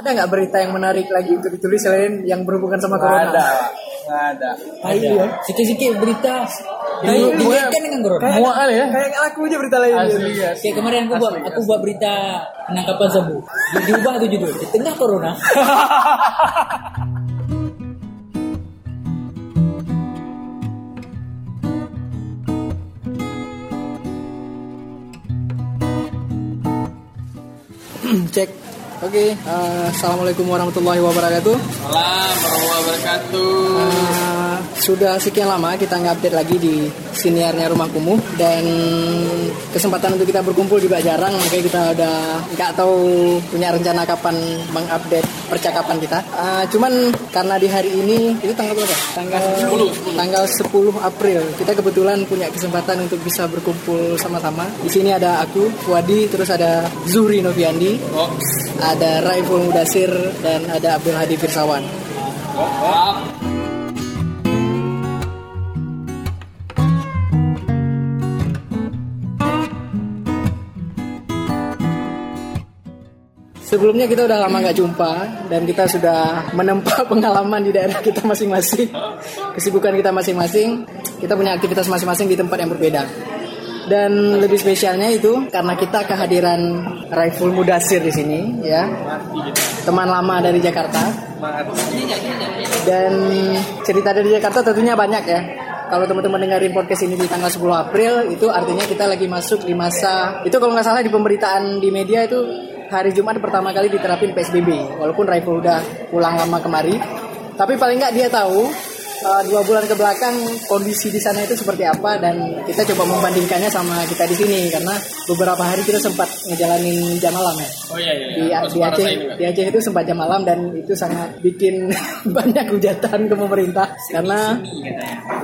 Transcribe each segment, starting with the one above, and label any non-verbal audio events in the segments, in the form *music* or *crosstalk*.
Ada nggak berita yang menarik lagi untuk ditulis selain yang berhubungan sama corona? ada, nggak ada. Tai ya. Sikit-sikit berita Tai, di- dikaitkan dengan corona. Kali ya? Kayak aku aja berita lain. Asli ya. Kayak kemarin aku buat aku buat berita penangkapan sabu. Di- Diubah tuh judul. Di tengah corona. *laughs* Cek. Oke, eh, assalamualaikum warahmatullahi wabarakatuh. Salam warahmatullahi wabarakatuh. Sudah sekian lama kita nggak update lagi di siniarnya Rumah Kumuh dan kesempatan untuk kita berkumpul juga jarang makanya kita udah nggak tahu punya rencana kapan mengupdate percakapan kita. Eh, cuman karena di hari ini itu tanggal berapa? Tanggal 10. Tanggal 10 April. Kita kebetulan punya kesempatan untuk bisa berkumpul sama-sama. Di sini ada aku, Wadi, terus ada Zuhri Noviandi, Oh, ada Raiful Mudasir dan ada Abdul Hadi Firsawan. Sebelumnya kita udah lama nggak jumpa dan kita sudah menempa *laughs* pengalaman di daerah kita masing-masing, kesibukan kita masing-masing, kita punya aktivitas masing-masing di tempat yang berbeda. Dan lebih spesialnya itu karena kita kehadiran Raiful Mudasir di sini, ya, teman lama dari Jakarta. Dan cerita dari Jakarta tentunya banyak ya. Kalau teman-teman dengerin podcast ini di tanggal 10 April, itu artinya kita lagi masuk di masa itu kalau nggak salah di pemberitaan di media itu hari Jumat pertama kali diterapin PSBB. Walaupun Raiful udah pulang lama kemari, tapi paling nggak dia tahu uh, dua bulan ke belakang kondisi di sana itu seperti apa dan kita coba membandingkannya sama kita di sini karena beberapa hari kita sempat ngejalanin jam malam ya. Oh iya iya. di, Harus di Aceh di Aceh itu sempat jam malam dan itu sangat bikin *laughs* banyak hujatan ke pemerintah karena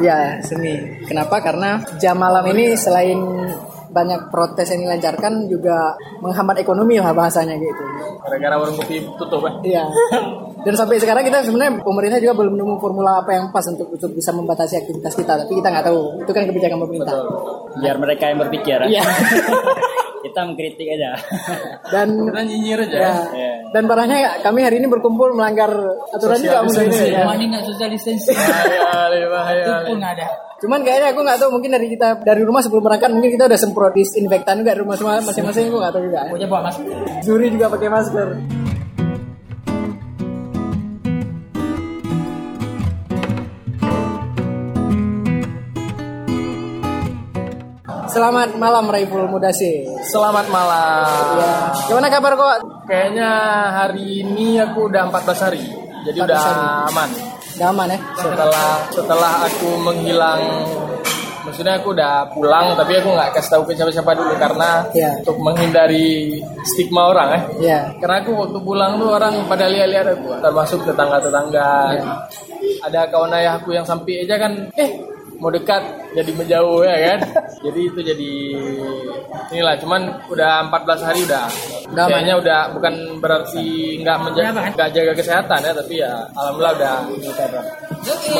ya seni. Kenapa? Karena jam malam ini selain banyak protes yang dilancarkan juga menghambat ekonomi lah bahasanya gitu Gara-gara warung kopi tutup kan? Iya. Dan sampai sekarang kita sebenarnya pemerintah juga belum nemu formula apa yang pas untuk untuk bisa membatasi aktivitas kita. Tapi kita nggak tahu. Itu kan kebijakan pemerintah. biar mereka yang berpikir Iya. *laughs* kita mengkritik aja *laughs* Dan Kita nyinyir aja. ya. Iya. Dan parahnya kami hari ini berkumpul melanggar aturan juga mungkin ini ya. Ini nggak social distancing. Itu pun ada. Cuman kayaknya aku nggak tahu mungkin dari kita dari rumah sebelum berangkat mungkin kita udah semprot disinfektan juga di rumah semua masing-masing aku nggak tahu juga. Pokoknya bawa masker. Zuri juga pakai masker. Selamat malam Raiful Mudasi. Selamat malam. Ya. Gimana kabar kok? Kayaknya hari ini aku udah 14 hari. Jadi 14 udah hari. aman. Udah aman ya? Setelah setelah aku menghilang maksudnya aku udah pulang tapi aku nggak kasih tahu ke siapa-siapa dulu karena Iya. untuk menghindari stigma orang eh. Iya. Karena aku waktu pulang tuh orang pada lihat-lihat aku, termasuk tetangga-tetangga. Iya. Ada kawan ayahku yang sampai aja kan, eh mau dekat jadi menjauh ya kan. *laughs* jadi itu jadi inilah cuman udah 14 hari udah. Udah aman. Kayaknya udah bukan berarti nggak menjaga nggak jaga kesehatan ya tapi ya alhamdulillah udah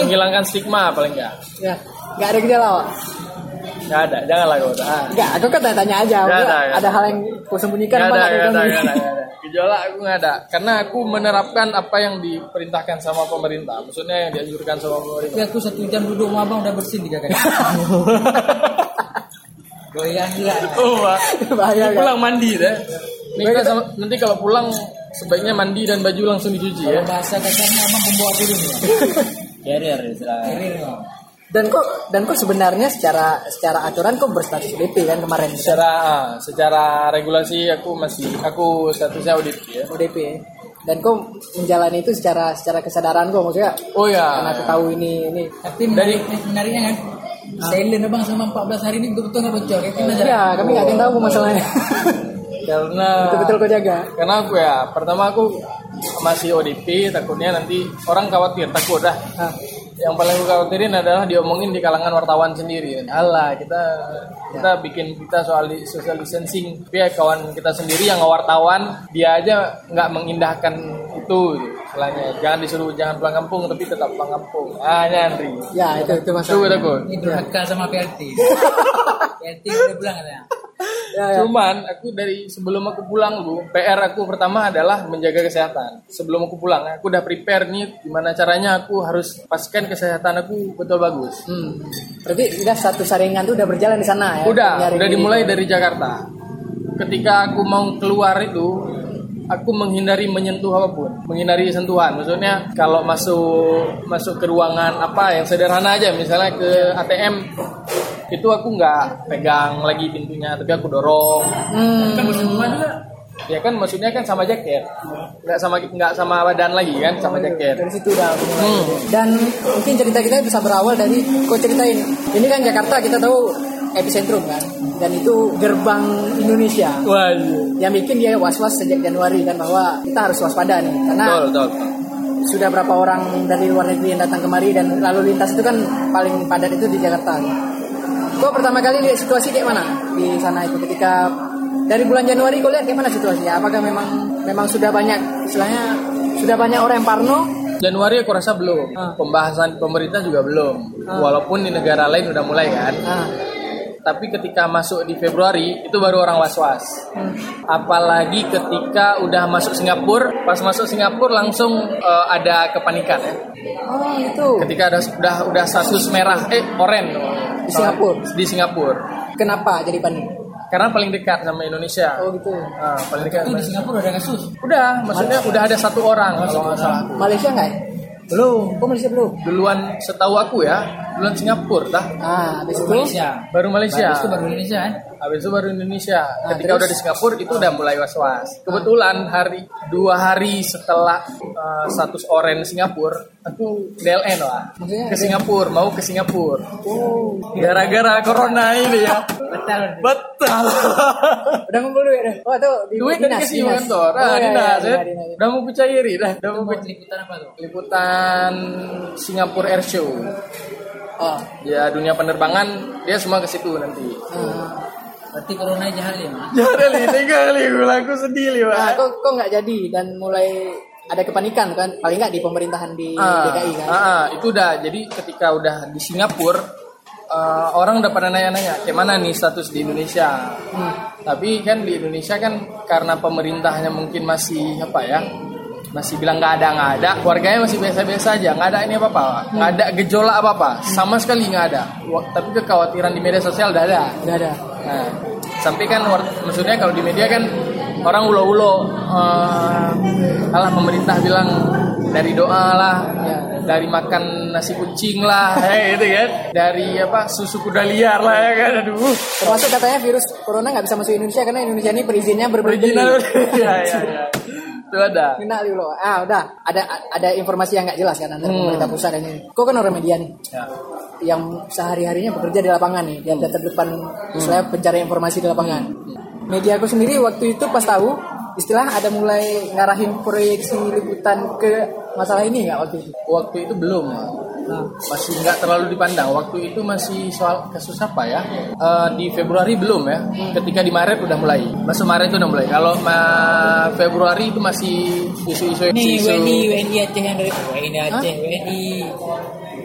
menghilangkan stigma paling enggak. Ya. Gak ada gejala? Nggak ada, janganlah kau. Ah. Enggak, aku kan tanya aja. Maksudnya ada, nggak ada hal yang kau sembunyikan apa ada, nggak nggak ada. Gejala aku nggak ada, karena aku menerapkan apa yang diperintahkan sama pemerintah. Maksudnya yang dianjurkan sama pemerintah. Tapi aku satu jam duduk sama abang udah bersin tiga kali. *laughs* Goyang gila. Oh. Bahaya kan? pulang mandi deh. Nih, kita sama- nanti kalau pulang sebaiknya mandi dan baju langsung dicuci ya. Bahasa kasarnya abang pembawa turun. *laughs* carrier istilah Kirir. Dan kok dan kok sebenarnya secara secara aturan kok berstatus ODP kan kemarin Secara ah, secara regulasi aku masih aku statusnya audit ya. ODP. Dan kok menjalani itu secara secara kesadaran kok maksudnya Oh karena ya. aku tahu ini ini Tapi menarik, menariknya kan. Silent abang selama 14 hari ini betul-betul nggak bocor. Kayak gimana? ya kami nggak yang tahu kok masalahnya *laughs* Karena betul-betul kau jaga karena aku ya pertama aku masih ODP takutnya nanti orang khawatir takut dah Ah, yang paling aku khawatirin adalah diomongin di kalangan wartawan sendiri. Alah kita kita bikin kita soal di- social distancing. Tapi ya kawan kita sendiri yang wartawan dia aja nggak mengindahkan itu istilahnya jangan disuruh jangan pulang kampung tapi tetap pulang kampung ah nyandri ya itu itu itu masalah takut Ini durhaka sama PLT. *laughs* PLT udah bilang katanya. Ya, ya. Cuman aku dari sebelum aku pulang bu, PR aku pertama adalah menjaga kesehatan. Sebelum aku pulang, aku udah prepare nih gimana caranya aku harus pastikan kesehatan aku betul bagus. Hmm. Berarti udah satu saringan tuh udah berjalan di sana ya? Udah, udah dimulai dari Jakarta. Ketika aku mau keluar itu, aku menghindari menyentuh apa pun, menghindari sentuhan. Maksudnya kalau masuk masuk ke ruangan apa yang sederhana aja, misalnya ke ATM, itu aku nggak pegang lagi pintunya, tapi aku dorong. Hmm. Ya kan, maksudnya kan sama jaket, nggak sama nggak sama badan lagi kan, sama jaket. Dari situ udah mulai. Hmm. Dan mungkin cerita kita bisa berawal dari kau ceritain. Ini kan Jakarta kita tahu epicentrum kan, dan itu gerbang Indonesia. Wah, iya. Yang bikin dia was-was sejak Januari kan bahwa kita harus waspada nih, karena betul, betul. sudah berapa orang dari luar negeri yang datang kemari dan lalu lintas itu kan paling padat itu di Jakarta. Kau pertama kali lihat situasi kayak mana di sana itu ketika dari bulan Januari kau lihat kayak mana situasinya? Apakah memang memang sudah banyak istilahnya sudah banyak orang yang parno? Januari aku rasa belum. Ah. Pembahasan pemerintah juga belum. Ah. Walaupun di negara lain udah mulai kan. Ah, Tapi ketika masuk di Februari itu baru orang was-was. hmm. Apalagi ketika udah masuk Singapura, pas masuk Singapura langsung eh, ada kepanikan ya. Oh itu. Ketika ada udah udah status merah, eh oren Di Singapura? Di Singapura. Kenapa jadi panik? Karena paling dekat sama Indonesia. Oh gitu. Ah, paling dekat. Itu di Singapura ada kasus. Udah, maksudnya udah ada satu orang kalau nggak salah. Malaysia nggak? ya? Belum. Oh Malaysia belum. Duluan setahu aku ya, duluan Singapura dah. Ah, habis itu. Malaysia. Baru Malaysia. Habis itu baru Indonesia kan? Habis itu baru Indonesia. Nah, Ketika terus? udah di Singapura itu udah mulai was-was. Kebetulan hari dua hari setelah uh, status orange Singapura, aku DLN lah. Maksudnya Ke Singapura, mau ke Singapura. Oh. Gara-gara corona ini ya. Betul. Betul. *laughs* Udah ngumpul duit dah. Oh itu di Duit dari dinas, kasih kantor. Oh, Ah, iya, dinas. iya, ya. dinas. Udah mau kucairi dah. Udah mau liputan apa tuh? liputan Singapura Air Show. Oh. Ya dunia penerbangan dia semua ke situ nanti. Ah. Berarti corona jahat ya, Mas? Tinggal li, aku sedih li, Nah, Pak. kok kok nggak jadi dan mulai ada kepanikan kan? Paling nggak di pemerintahan di Ah, DKI kan? ah, ah, itu udah jadi ketika udah di Singapura eh, orang udah pada nanya-nanya kayak mana nih status di Indonesia Hmm. tapi kan di Indonesia kan karena pemerintahnya mungkin masih apa ya masih bilang nggak ada nggak ada warganya masih biasa-biasa aja nggak ada ini apa apa nggak ada gejolak apa apa sama sekali nggak ada tapi kekhawatiran di media sosial udah ada Nggak ada. Nah, sampai kan maksudnya kalau di media kan orang ulo-ulo eh, alah pemerintah bilang dari doa lah, Ya. dari makan nasi kucing lah, *laughs* eh, gitu kan, dari apa susu kuda liar lah ya kan, aduh. Termasuk katanya virus corona nggak bisa masuk Indonesia karena Indonesia ini perizinnya berbeda. Ya, ya, ya. Itu ada. Kena dulu. Ah udah. Ada ada informasi yang nggak jelas kan antara Hmm. pemerintah pusat dan ini. Kok kan orang media nih Ya. yang sehari harinya bekerja di lapangan nih, di garda terdepan Hmm. istilah pencari informasi di lapangan. Media aku sendiri waktu itu pas tahu istilah ada mulai ngarahin proyeksi liputan ke masalah ini nggak waktu itu. Waktu itu belum, Nah, masih nggak terlalu dipandang. Waktu itu masih soal kasus apa ya? Eh, di Februari belum ya. Ketika di Maret udah mulai. Masuk Maret itu udah mulai. Kalau ma- Februari itu masih isu-isu Nih isu. WNI WNI Aceh yang dari WNI Aceh WNI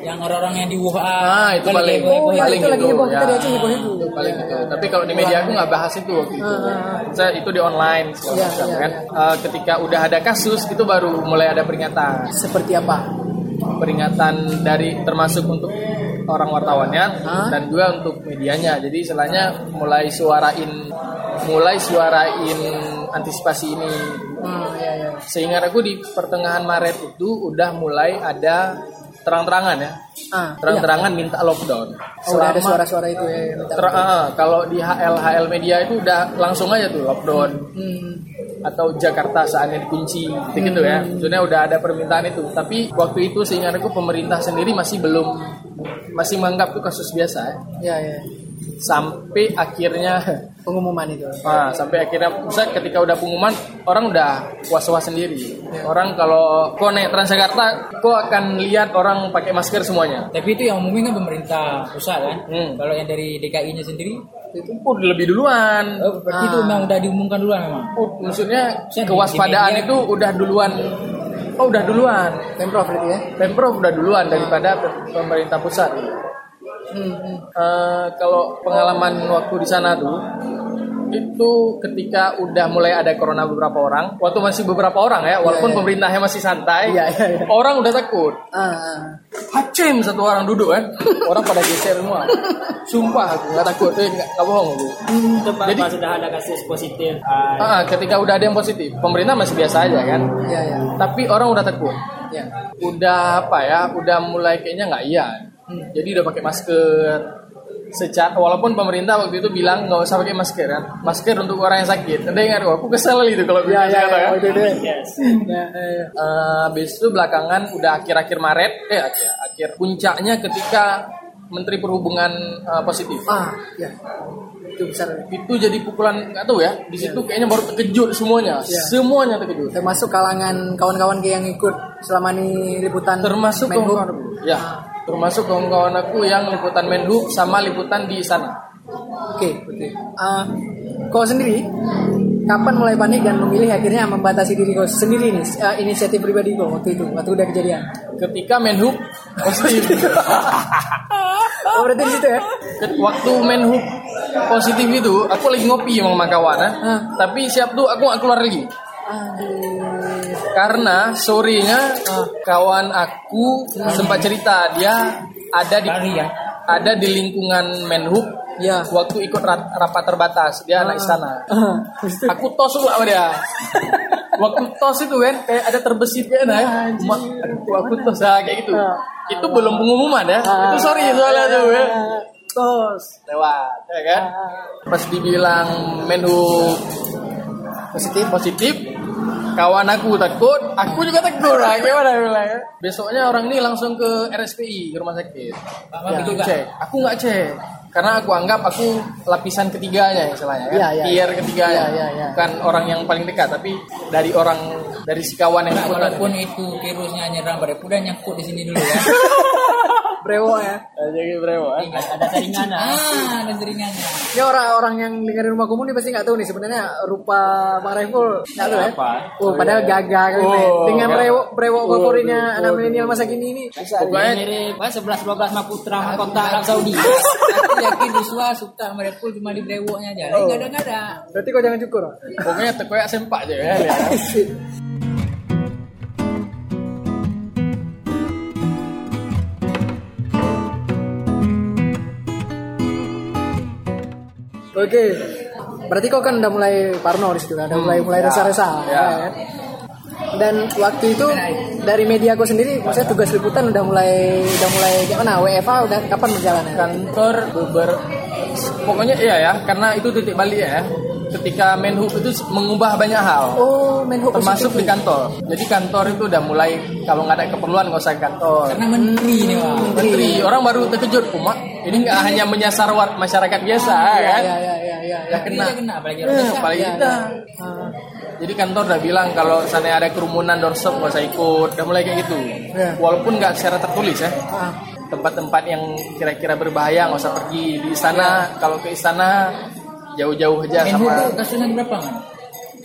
yang orang-orang yang di Wuhan. Ah, itu paling Oh, ya, itu. paling itu itu, heboh. ya. Itu. Itu paling itu. Tapi kalau di media aku nggak bahas itu waktu itu. Ah, Saya itu di online segala Iya, macam iya, kan. Eh, ketika udah ada kasus itu baru mulai ada peringatan. Seperti apa? peringatan dari termasuk untuk orang wartawannya Hah? dan juga untuk medianya. Jadi istilahnya mulai suarain mulai suarain antisipasi ini. Hmm, ya, ya. Sehingga aku di pertengahan Maret itu udah mulai ada terang-terangan ya. Ah, Terang-terangan minta lockdown. iya. Oh, udah ada Selama- suara-suara itu ya. minta. Ter- ah, kalau di HL HL media itu udah langsung aja tuh lockdown Hmm. atau Jakarta saatnya dikunci gitu, ya. Maksudnya udah ada permintaan itu. Tapi waktu itu seingatku pemerintah sendiri masih belum masih menganggap itu kasus biasa ya. Ya, ya. Sampai akhirnya *laughs* Pengumuman itu. ah, sampai akhirnya misal ketika udah pengumuman orang udah was-was sendiri. Orang kalau kok naik Transjakarta kok akan lihat orang pakai masker semuanya. Tapi itu yang umumnya kan pemerintah pusat kan. Hmm. Kalau yang dari DKI-nya sendiri, Itu pun lebih duluan. oh, berarti Ah. itu memang udah diumumkan duluan memang. Oh, maksudnya kewaspadaan itu udah duluan. Oh, udah duluan. Pemprov berarti ya. Pemprov udah duluan daripada pe- pemerintah pusat. Hmm, hmm. Eh, kalau pengalaman waktu di sana tuh, itu ketika udah mulai ada corona beberapa orang, waktu masih beberapa orang ya, walaupun Iya, iya. pemerintahnya masih santai, Iya, iya, iya. orang udah takut. Ah, ah. Hacim satu orang duduk kan, *laughs* orang pada geser semua. Sumpah aku nggak takut, eh, nggak nggak bohong aku. Pak, Jadi- pas sudah ada kasus positif. ah, Ah, ketika udah ada yang positif, pemerintah masih biasa aja kan. Iya, iya. Tapi orang udah takut. Iya. Udah apa ya? Udah mulai kayaknya nggak iya. Jadi udah pakai masker. Secara walaupun pemerintah waktu itu bilang nggak usah pakai masker kan. Masker untuk orang yang sakit. Anda ingat aku kesel itu kalau bilang iya, sekarang iya. ya. Itu. yes. Ya, iya. Eh, habis itu belakangan udah akhir-akhir Maret, eh akhir, akhir puncaknya ketika Menteri Perhubungan eh, positif. Ah, ya. Itu besar. Itu jadi pukulan nggak tahu ya. Di situ kayaknya baru terkejut semuanya. Iya. Semuanya terkejut. Termasuk kalangan kawan-kawan yang ikut selama ini liputan termasuk Menhub. Ya, termasuk kawan-kawan aku yang liputan Menhub sama liputan di sana. Oke, oke. Ah, kau sendiri kapan mulai panik dan memilih akhirnya membatasi diri kau sendiri nih ah, inisiatif pribadi kau waktu itu waktu udah kejadian. Ketika Menhub positif. Oh berarti di situ ya? Waktu Menhub positif itu, aku lagi ngopi sama kawan. Ah. Tapi siap tuh aku keluar lagi. Karena sorenya kawan aku sempat cerita dia ada di Bali ya. ada di lingkungan Menhub Ya. waktu ikut rat- rapat terbatas dia anak istana. Ah, *laughs* aku tos sama dia waktu tos itu kan kayak ada terbesit kan ya Ma, aku, aku tos ah, kayak gitu Ah. itu belum pengumuman ya Ah. itu sorry soalnya tuh ya Tos. lewat ya kan pas dibilang Menhub positif positif kawan aku takut aku juga takut lah gimana bilang ya besoknya orang ini langsung ke RSPI ke rumah sakit Pak Ya, juga. cek aku nggak cek karena aku anggap aku lapisan ketiganya istilahnya kan Iya, iya. tier ketiganya Iya, iya, iya. bukan orang yang paling dekat tapi dari orang dari si kawan yang Nah, walaupun itu virusnya nyerang pada udah nyangkut di sini dulu ya. *laughs* Brewo ya. jadi brewo eh. Ada ada saringan. ah. ada jaringannya. Ya orang-orang yang dengerin rumah kumuh nih pasti nggak tahu nih sebenarnya rupa Bang Raiful nggak tahu ya. Apa? Oh, padahal gagah kan Oh, dengan brewo brewo favoritnya anak milenial masa kini ini. pokoknya Mirip Wah, 11 12 Maputra mahkota Arab Saudi. Aku yakin Ruswa suka sama cuma di brewoknya aja. Nggak ada nggak ada. Berarti kau jangan cukur. pokoknya tekoyak sempak aja ya *laughs* Oke. Berarti kau kan udah mulai parno di situ kan, udah mulai mulai resa-resa. Ya. kan? Dan waktu itu dari media kau sendiri, maksudnya tugas liputan udah mulai udah mulai gimana? WFA udah kapan berjalan ya? kantor beber pokoknya iya ya karena itu titik balik ya ketika Menhub itu mengubah banyak hal. Oh, Menhub termasuk di kantor. Jadi kantor itu udah mulai kalau nggak ada keperluan nggak usah kantor. Karena menteri nih wah. menteri. Orang baru terkejut umat ini nggak hanya menyasar masyarakat biasa Iya, kan? iya, iya, iya, iya. Ya, kena. Iya, kena apalagi Eh, orang desa. apalagi Iya, kita iya. Ah, jadi kantor udah bilang kalau sana ada kerumunan doorstop nggak usah ikut. Udah mulai kayak gitu. Iya. walaupun nggak secara tertulis ya. Ah. tempat-tempat yang kira-kira berbahaya nggak usah pergi di istana. Kalau ke istana jauh-jauh aja sama kasusnya berapa man?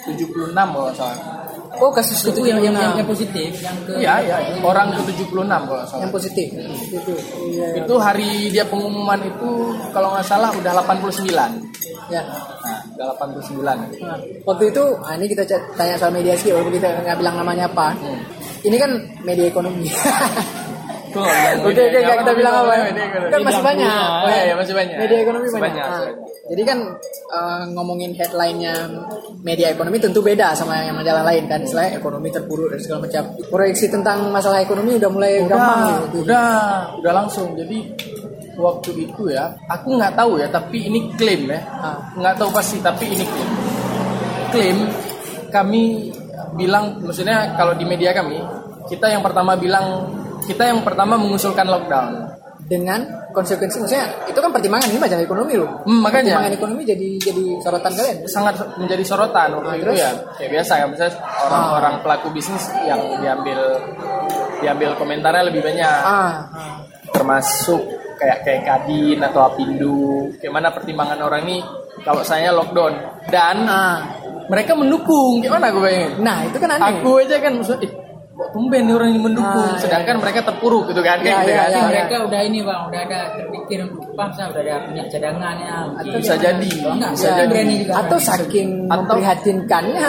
76 kalau salah Oh, kasus Itu yang, yang, yang, 76. yang positif, yang ke iya iya orang ke 76 kalau salah yang positif. Itu. Iya. itu hari dia pengumuman itu kalau nggak salah udah 89 Ya. nah udah 89 Nah, waktu itu, ah, ini kita tanya soal media sih, walaupun kita nggak bilang namanya apa. Hmm. Ini kan media ekonomi. *laughs* Oke, oke, kita bilang apa. Kan masih banyak. Oh iya, masih banyak. Media ekonomi banyak. jadi kan eh, ngomongin headline-nya media ekonomi tentu beda sama yang majalah lain kan. Istilahnya ekonomi terpuruk dan segala macam. Proyeksi tentang masalah ekonomi udah mulai gampang udah, gitu. udah, udah langsung. Jadi waktu itu ya, aku nggak tahu ya, tapi ini klaim ya, Ah. nggak tahu pasti, tapi ini klaim. Klaim kami bilang, maksudnya kalau di media kami, kita yang pertama bilang, kita yang pertama mengusulkan lockdown. Dengan konsekuensi, maksudnya itu kan pertimbangan ini majalah ekonomi loh. Hmm, makanya. Pertimbangan ekonomi jadi jadi sorotan kalian. sangat menjadi sorotan waktu Ah, itu terus? ya kayak biasa ya misalnya orang-orang pelaku bisnis yang diambil diambil komentarnya lebih banyak Ah, ah. termasuk kayak kayak Kadin atau Apindo gimana pertimbangan orang ini kalau saya lockdown dan Ah. mereka mendukung gimana gue bayangin Nah, itu kan aneh. aku aja kan maksudnya "Ih, kok tumben nih orang yang mendukung. Ah, iya, sedangkan mereka terpuruk gitu kan Iya, kayak gitu iya, kan. Tapi iya. mereka udah ini bang, udah ada terpikir pas, udah ada punya cadangannya. mungkin. bisa jadi. Enggak, bisa saya jadi. berani juga. atau saking Atau- memprihatinkannya.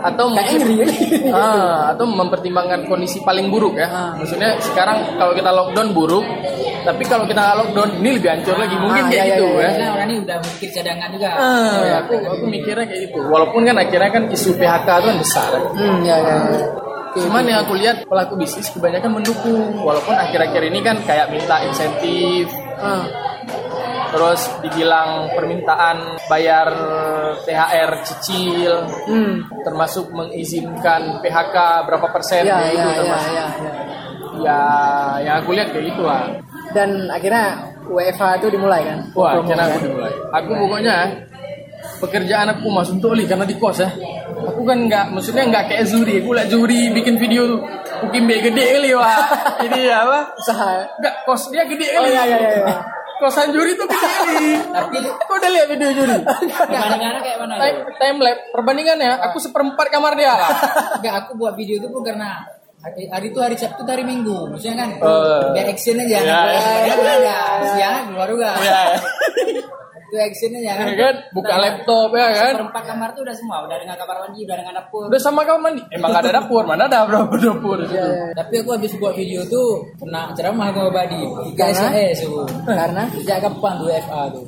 atau kayak mungkin ngeri. Ah, atau mempertimbangkan kondisi paling buruk ya. Ah. maksudnya sekarang kalau kita lockdown buruk tapi kalau kita lockdown ini lebih hancur lagi. Mungkin Ah, kayak iya, gitu iya, ya. Karena orang ini udah mikir cadangan juga. Ah, ya, aku aku mikirnya kayak gitu. Walaupun kan akhirnya kan isu PHK itu kan besar. Hmm ya ya ya. Oke, Cuman yang aku lihat pelaku bisnis kebanyakan mendukung. Walaupun akhir-akhir ini kan kayak minta insentif. Ah, terus dibilang permintaan bayar THR cicil. Hmm. Termasuk mengizinkan PHK berapa persen ya kayak ya gitu ya termasuk. ya ya. ya yang aku lihat kayak gitu lah dan akhirnya WFH itu dimulai kan? Wah Promo, karena kan? aku dimulai. Aku pokoknya pekerjaan aku masuk untuk oli karena di kos ya aku kan nggak maksudnya nggak kayak juri aku lah juri bikin video tuh Ukimbe gede kali wah *laughs* ini apa usaha nggak kos dia gede oh kali ya ya ya, ya. kosan juri tuh gede kali *laughs* tapi kau udah lihat video juri *laughs* Perbandingannya kayak mana? time, time lapse perbandingannya aku seperempat kamar dia lah Enggak, aku buat video itu pun karena hari, hari itu hari Sabtu hari Minggu. Maksudnya kan Oh. biar action aja. Ya, ya. Ya, ya. Siang keluar juga. ya Itu action aja kan. ya kan buka laptop ya kan Perempat kamar tuh udah semua, udah dengan kamar mandi, udah dengan dapur. udah sama kamar mandi emang ada dapur mana ada berapa dapur situ Tapi aku habis buat video tuh kena ceramah sama Badi. Tiga aku. karena Sejak kapan tuh FA tuh?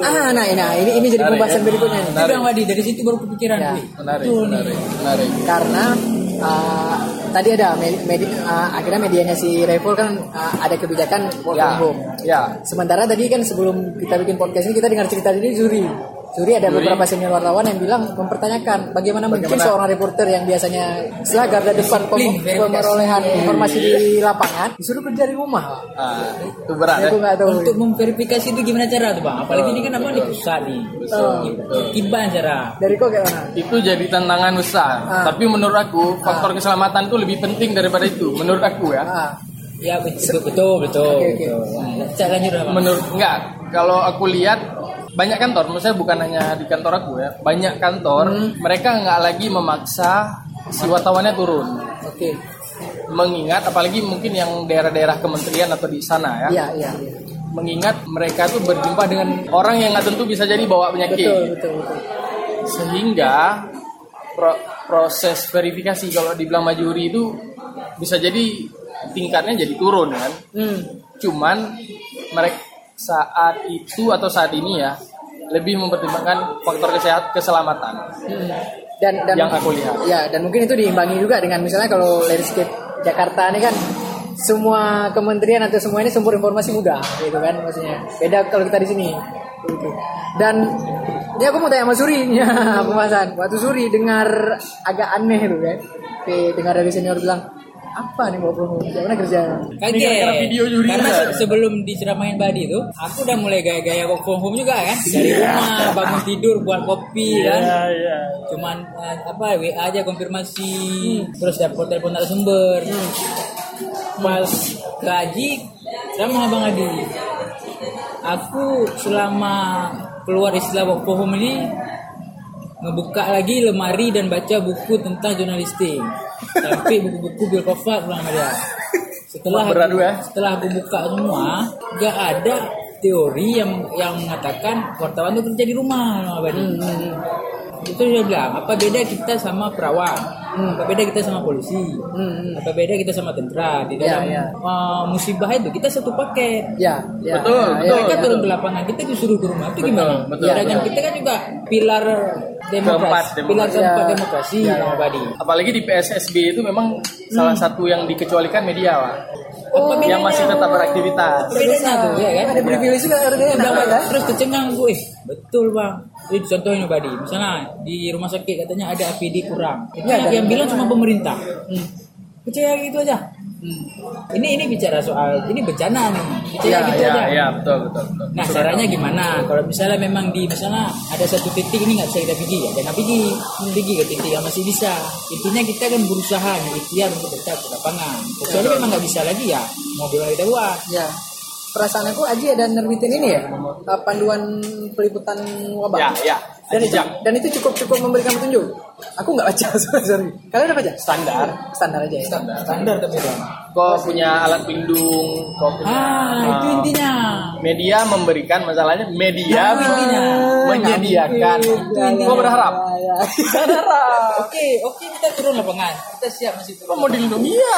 ah nah, nah ini ini jadi pembahasan ya. berikutnya nih Itu bilang Badi dari situ baru kepikiran. Ya. menarik menarik menarik karena uh, tadi ada med- med- uh, akhirnya medianya si Revo kan uh, ada kebijakan work ya from home. ya Sementara tadi kan sebelum kita bikin podcast ini kita dengar cerita dari juri. Juri ada Juri. beberapa senior wartawan yang bilang mempertanyakan bagaimana, mungkin Bagaimana? seorang reporter yang biasanya setelah garda depan pem- verifikasi. pemerolehan informasi di lapangan disuruh kerja di rumah. ah, itu berat ya nggak tahu. Untuk memverifikasi itu gimana cara tuh bang? Apalagi ini kan apa di pusat nih. Betul, betul. Tiba cara. Dari kok kayak mana? itu jadi tantangan besar Ah. tapi menurut aku faktor keselamatan itu lebih penting daripada itu menurut aku ya Ah, Ya betul betul betul. Oke, oke. betul. Lanjut apa? menurut enggak kalau aku lihat banyak kantor misalnya bukan hanya di kantor aku ya banyak kantor mereka nggak lagi memaksa si wartawannya turun oke. mengingat apalagi mungkin yang daerah-daerah kementerian atau di sana ya Iya, iya. iya. mengingat mereka tuh berjumpa dengan orang yang nggak tentu bisa jadi bawa penyakit Betul, betul, betul. sehingga pro- proses verifikasi kalau dibilang majuri itu bisa jadi tingkatnya jadi turun kan Hmm. cuman mereka saat itu atau saat ini ya lebih mempertimbangkan faktor kesehat keselamatan Hmm. Dan, dan Yang aku lihat. Ya, dan mungkin itu diimbangi juga dengan misalnya kalau landscape Jakarta ini kan semua kementerian atau semua ini sumber informasi mudah, gitu kan maksudnya. Beda kalau kita di sini. Gitu. Dan ini aku mau tanya sama Suri, *laughs* ya, pembahasan. Waktu Suri dengar agak aneh tuh kan. Dengar dari senior bilang, apa nih mau promo? Gimana kerja? Kaget. Gara-gara video juri Karena kan? se- sebelum diceramain Badi itu, aku udah mulai gaya-gaya work from home juga kan. Dari rumah, bangun tidur, buat kopi kan. iya Cuman eh, apa WA aja konfirmasi, terus dapur telepon narasumber. Pas gaji, sama Bang Adi. Aku selama keluar istilah work from home ini ngebuka lagi lemari dan baca buku tentang jurnalistik. Tapi buku-buku Bilkofat pulang sama dia. Setelah aku, ya. setelah aku buka semua, gak ada teori yang yang mengatakan wartawan itu kerja di rumah sama Badi. Itu dia bilang, apa beda kita sama perawat? Apa beda kita sama polisi? Hmm, Apa beda kita sama tentara? Di Ya, dalam ya. uh, musibah itu kita satu paket. Ya, ya. Betul, ya, betul. Mereka ya. turun ke lapangan, kita disuruh ke rumah. Itu Betul, gimana? betul, Sedangkan betul. kita kan juga pilar demokrasi, Keempat pilar demokrasi. keempat demokrasi Ya, ya. Badi. apalagi di PSSB itu memang salah satu yang dikecualikan media lah Apa yang bedanya? masih tetap beraktivitas bedanya tuh, ya kan? Ada privilege juga kan? terus kecengang gue betul bang jadi contohin nih Badi misalnya di rumah sakit katanya ada APD kurang itu Ya, yang, bilang cuma pemerintah percaya gitu aja ini ini bicara soal ini bencana nih percaya ya gitu ya aja ya betul betul, betul. Nah caranya gimana? Kalau misalnya memang di misalnya ada satu titik ini nggak bisa kita pergi ya jangan pergi, pergi ke titik yang masih bisa. Intinya kita kan berusaha nih ikhtiar untuk tetap ke lapangan. Kecuali memang nggak bisa lagi ya mau gimana kita buat. Ya. Perasaan aku Aji ada nerbitin ini ya, uh, panduan peliputan wabah. ya ya. Dan itu dan itu cukup cukup memberikan petunjuk aku nggak baca *laughs* sorry, kalian udah baca Standar. standar aja ya Standar tapi dong. Kau punya alat pelindung, kau punya Ah, itu intinya. media memberikan masalahnya media Nah, intinya. menyediakan. Ya, ya, Kau berharap? ya, ya. *laughs* Berharap. Oke, oke kita turun lapangan. Kita siap masih Kau turun. mau dilindungi ya?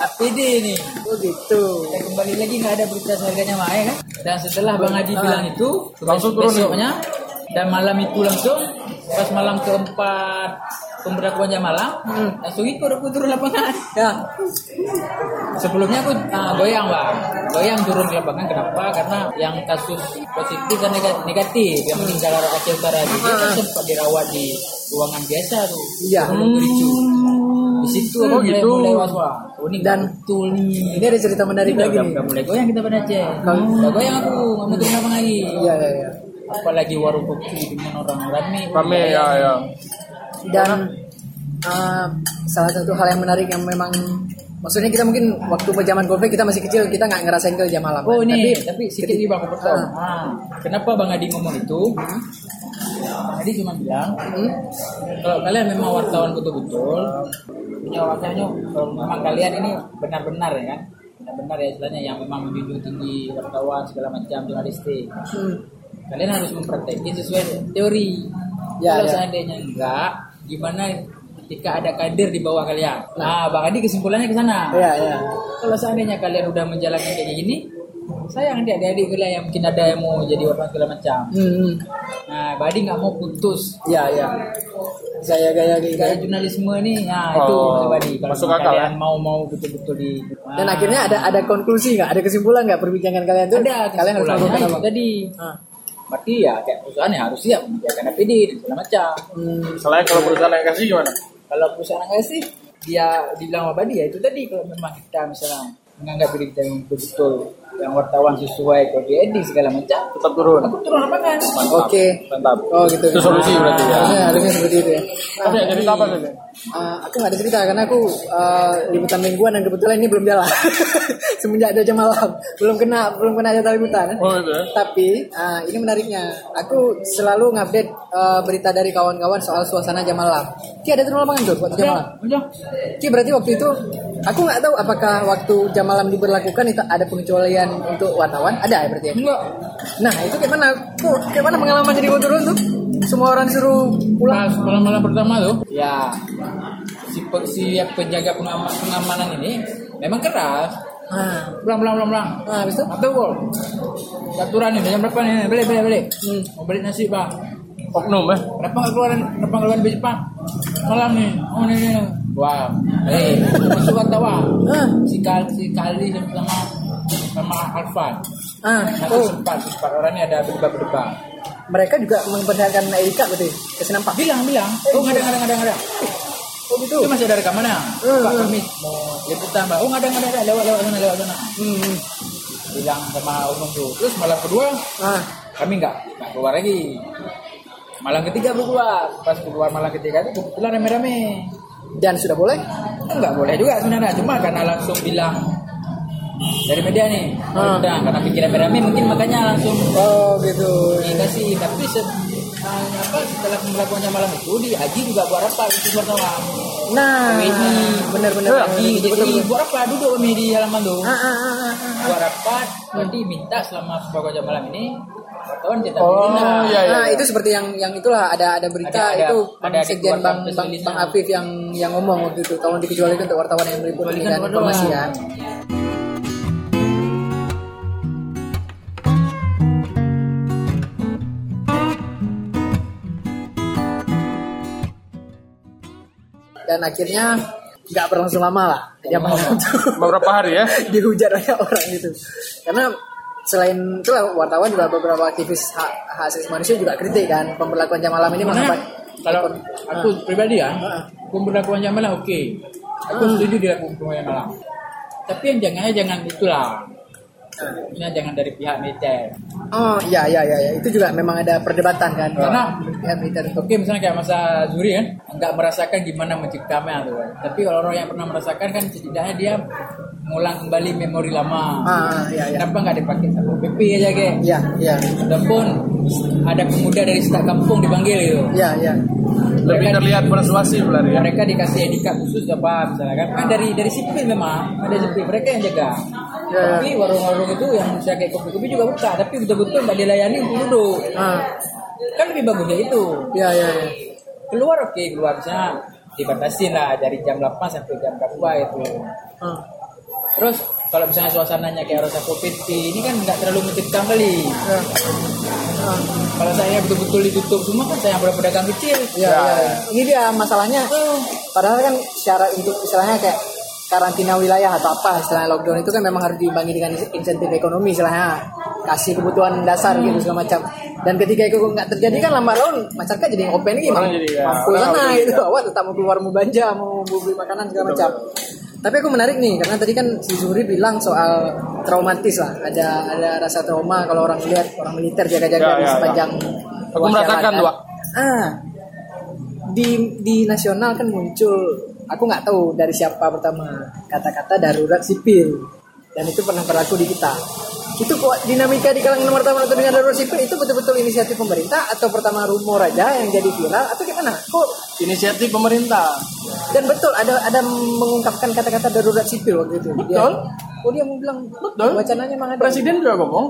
APD nih. oh gitu Kita kembali lagi nggak ada berita harganya Mae kan? Dan setelah Bang Adi bilang itu, Langsung turun besoknya dan malam itu langsung pas malam keempat pemberlakuan jam malam, langsung ikut aku turun lapangan. *laughs* ya Sebelumnya aku ah, goyang bang, goyang turun ke lapangan. Kenapa? Karena yang kasus positif dan nega- negatif yang meninggal orang Aceh Utara itu kan sempat dirawat di ruangan biasa tuh. Iya. Di situ aku Oh, mulai, gitu. mulai was was. Oh, ini Dan- betul nih. ini ada cerita menarik lagi udah, nih udah mulai goyang kita pada Aceh. Udah goyang aku, nggak mau turun lapangan lagi. iya iya iya Apalagi warung kopi dengan orang rame. Rame ya ya. dan uh, salah satu hal yang menarik yang memang maksudnya kita mungkin waktu zaman covid kita masih kecil kita nggak ngerasain ke jam malam Oh ini, tapi tapi, sedikit nih bang. Ah, kenapa bang Adi ngomong itu? Bang Adi cuma bilang, hmm, kalau kalian memang wartawan betul-betul, punya wakilnya, kalau memang kalian ini benar-benar ya kan, benar-benar ya istilahnya yang memang menjunjung tinggi wartawan segala macam jurnalistik. hmm, Kalian harus mempraktekkan sesuai teori. Ya, kalau ya. seandainya enggak, gimana ketika ada kader di bawah kalian? Nah, bang Adi kesimpulannya ke sana. iya iya Kalau seandainya kalian udah menjalankan kayak gini, sayang dia adik-adik kalian yang mungkin ada yang mau jadi wartawan segala macam. hmm. Nah, Badi nggak mau putus iya iya saya gaya gaya jurnalisme ini, nah itu Oh, maksud Badi. Kalau masuk akal, kalian mau mau betul-betul di dan Nah, akhirnya ada ada konklusi nggak ada kesimpulan nggak perbincangan kalian tuh ada kalian harus melakukan itu apa tadi. Ah, Berarti ya kayak perusahaan ya harus siap menjaga APD dan segala macam. hmm, Selain kalau perusahaan yang kasih gimana? Kalau perusahaan nggak sih, dia dibilang sama Badi ya itu tadi kalau memang kita misalnya menganggap diri kita yang betul-betul yang wartawan sesuai kode etik segala macam, Tetap turun. aku turun lapangan. Mantap. Oke. Mantap. oh gitu Itu solusi berarti ya. harusnya harusnya seperti itu ya Tapi ya cerita apa sih? Uh, aku nggak ada cerita karena aku uh, liputan mingguan dan kebetulan ini belum jalan *laughs* semenjak ada jam malam belum kena belum kena jadwal liputan Oh itu ya. tapi uh, ini menariknya aku selalu ngupdate uh, berita dari kawan-kawan soal suasana jam malam Ki ada turun lapangan tuh waktu jam malam Udah. Ki berarti waktu itu aku nggak tahu apakah waktu jam malam diberlakukan itu ada pengecualian untuk wartawan ada ya berarti ya? Enggak. nah itu kayak mana kok kayak mana pengalaman jadi turun tuh semua orang disuruh pulang Pas malam-malam pertama tuh, ya si pe- si penjaga pengama- pengamanan ini memang keras. nah, Pulang, pulang, pulang, pulang. nah habis itu Atau gol. Aturan nih, jam berapa nih? Balik, balik, balik. Hmm. Mau balik nasi bang. Oknum ya. Kenapa nggak keluaran? Kenapa nggak keluaran baju pak? Malam nih. Oh ini, ini. Wah, eh, masuk wartawan. Ah. Si Kali, si Kali sama sama Alfan. ah oh sempat, sempat orang ini ada berdebat-berdebat. mereka juga memperlihatkan Erika berarti kasih nampak Bilang, bilang. Oh nggak ada, nggak ada, ada. oh gitu Itu masih ada rekamannya. Hmm, Pak hmm. kami mau liputan Pak. Oh ada nggak ada, lewat lewat sana lewat sana. hmm. Bilang sama umum tuh. Terus malam kedua ah kami nggak nggak keluar lagi. Malam ketiga baru keluar. Pas keluar malam ketiga itu kebetulan rame-rame. dan sudah boleh Enggak boleh juga sebenarnya. Cuma karena langsung bilang dari media nih. Hmm. Udah karena pikir rame-rame mungkin makanya langsung oh gitu dikasih. Tapi se ah, apa setelah jam malam itu di Haji juga buat apa itu wartawan. nah Ini benar-benar Haji jadi buat apa duduk kami di halaman tuh. ah, ah, ah, ah, ah. buat rapat nanti minta selama beberapa jam malam ini wartawan cetak Oh, berita. iya, iya. Nah itu seperti yang yang itulah ada ada berita Ada- ada- itu ada Bang Sekjen Bang Bang. Bang Afif yang yang ngomong waktu itu tolong dikecualikan untuk wartawan yang meliput wartawan. informasi ya. Dan akhirnya nggak berlangsung lama lah. Dia malam itu Beberapa hari ya. *laughs* dihujat banyak orang gitu. Karena selain itu lah, wartawan juga beberapa aktivis hak, hak asasi manusia juga kritik kan. Pemberlakuan jam malam ini menghambat kalau aku pribadi ya Ah. pemberlakuan jam malam oke. Aku setuju dilakukan pemberlakuan jam malam. Tapi yang jangan jangan itulah Maksudnya jangan dari pihak militer Oh iya iya iya iya. itu juga memang ada perdebatan kan. Karena- ya Twitter itu. Oke misalnya kayak masa Zuri kan nggak merasakan gimana menciptanya tuh kan. Tapi kalau orang yang pernah merasakan kan setidaknya dia mengulang kembali memori lama. Ah iya iya. Kenapa nggak dipakai satpol pp aja kayak? Iya iya Ataupun ada pemuda dari setak kampung dipanggil gitu. iya iya. Lebih terlihat persuasif lah ya. Mereka dikasih edikat khusus apa misalnya kan? Kan dari dari sipil memang ada sipil mereka yang jaga. Ya. Tapi warung-warung itu yang bisa kayak kopi-kopi juga buka, tapi betul-betul nggak dilayani untuk duduk. Ah Kan lebih bagusnya itu. iya iya iya. keluar oke keluar misalnya dibatasin lah dari jam 8 sampai jam berapa itu Ah. terus kalau misalnya suasananya kayak rasa kopi ini kan nggak terlalu mencekam kali Ya. Ah. kalau saya betul-betul ditutup semua kan saya yang pedagang kecil Iya, iya, iya. Ini dia masalahnya. Padahal kan secara untuk istilahnya kayak karantina wilayah atau apa istilahnya lockdown itu kan memang harus diimbangi dengan insentif ekonomi istilahnya. Kasih kebutuhan dasar gitu segala macam. Dan ketika itu nggak terjadi kan lambat laun masyarakat jadi open lagi Orang jadi, ya, mampu sana gitu. awak tetap mau keluar mau belanja mau beli makanan segala macam. Tapi aku menarik nih karena tadi kan si Zuri bilang soal traumatis lah. Ada ada rasa trauma kalau orang lihat orang militer jaga-jaga Ya, di ya, ya. sepanjang Aku ruas merasakan tuh, kan. Ah. Di di nasional kan muncul aku nggak tahu dari siapa pertama kata-kata darurat sipil dan itu pernah berlaku di kita itu kok dinamika di kalangan wartawan atau dengan darurat sipil itu betul-betul inisiatif pemerintah atau pertama rumor aja yang jadi viral atau gimana kok Inisiatif pemerintah. dan betul ada ada mengungkapkan kata-kata darurat sipil waktu itu Dia- Betul. oh dia mau bilang Betul. wacananya memang ada Presiden juga ngomong.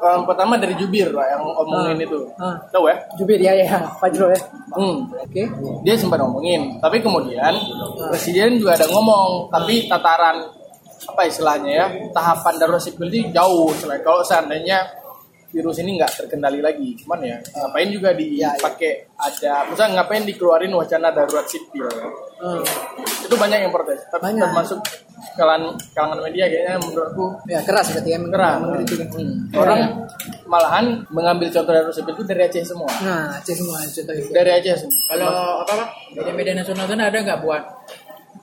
Yang pertama dari Jubir Pak, yang ngomongin Ah. itu. Ah. Tahu ya? Jubir ya ya Fajro ya Hmm. oke Dia sempat ngomongin, tapi kemudian presiden juga ada ngomong, tapi tataran apa istilahnya ya, tahapan darurat sipil ini jauh. Selain kalau seandainya virus ini nggak terkendali lagi, cuman ya ngapain juga dipakai ada, misalnya ngapain dikeluarin wacana darurat sipil? Hmm. Itu banyak yang protes, tapi Banyak. termasuk kalangan kalangan media kayaknya menurutku ya keras berarti ya keras. mengkritik Hmm. Orang malahan mengambil contoh darurat sipil itu dari Aceh semua, nah Aceh semua contoh itu dari Aceh semua. kalau apa apa media-media nasional sana ada nggak buat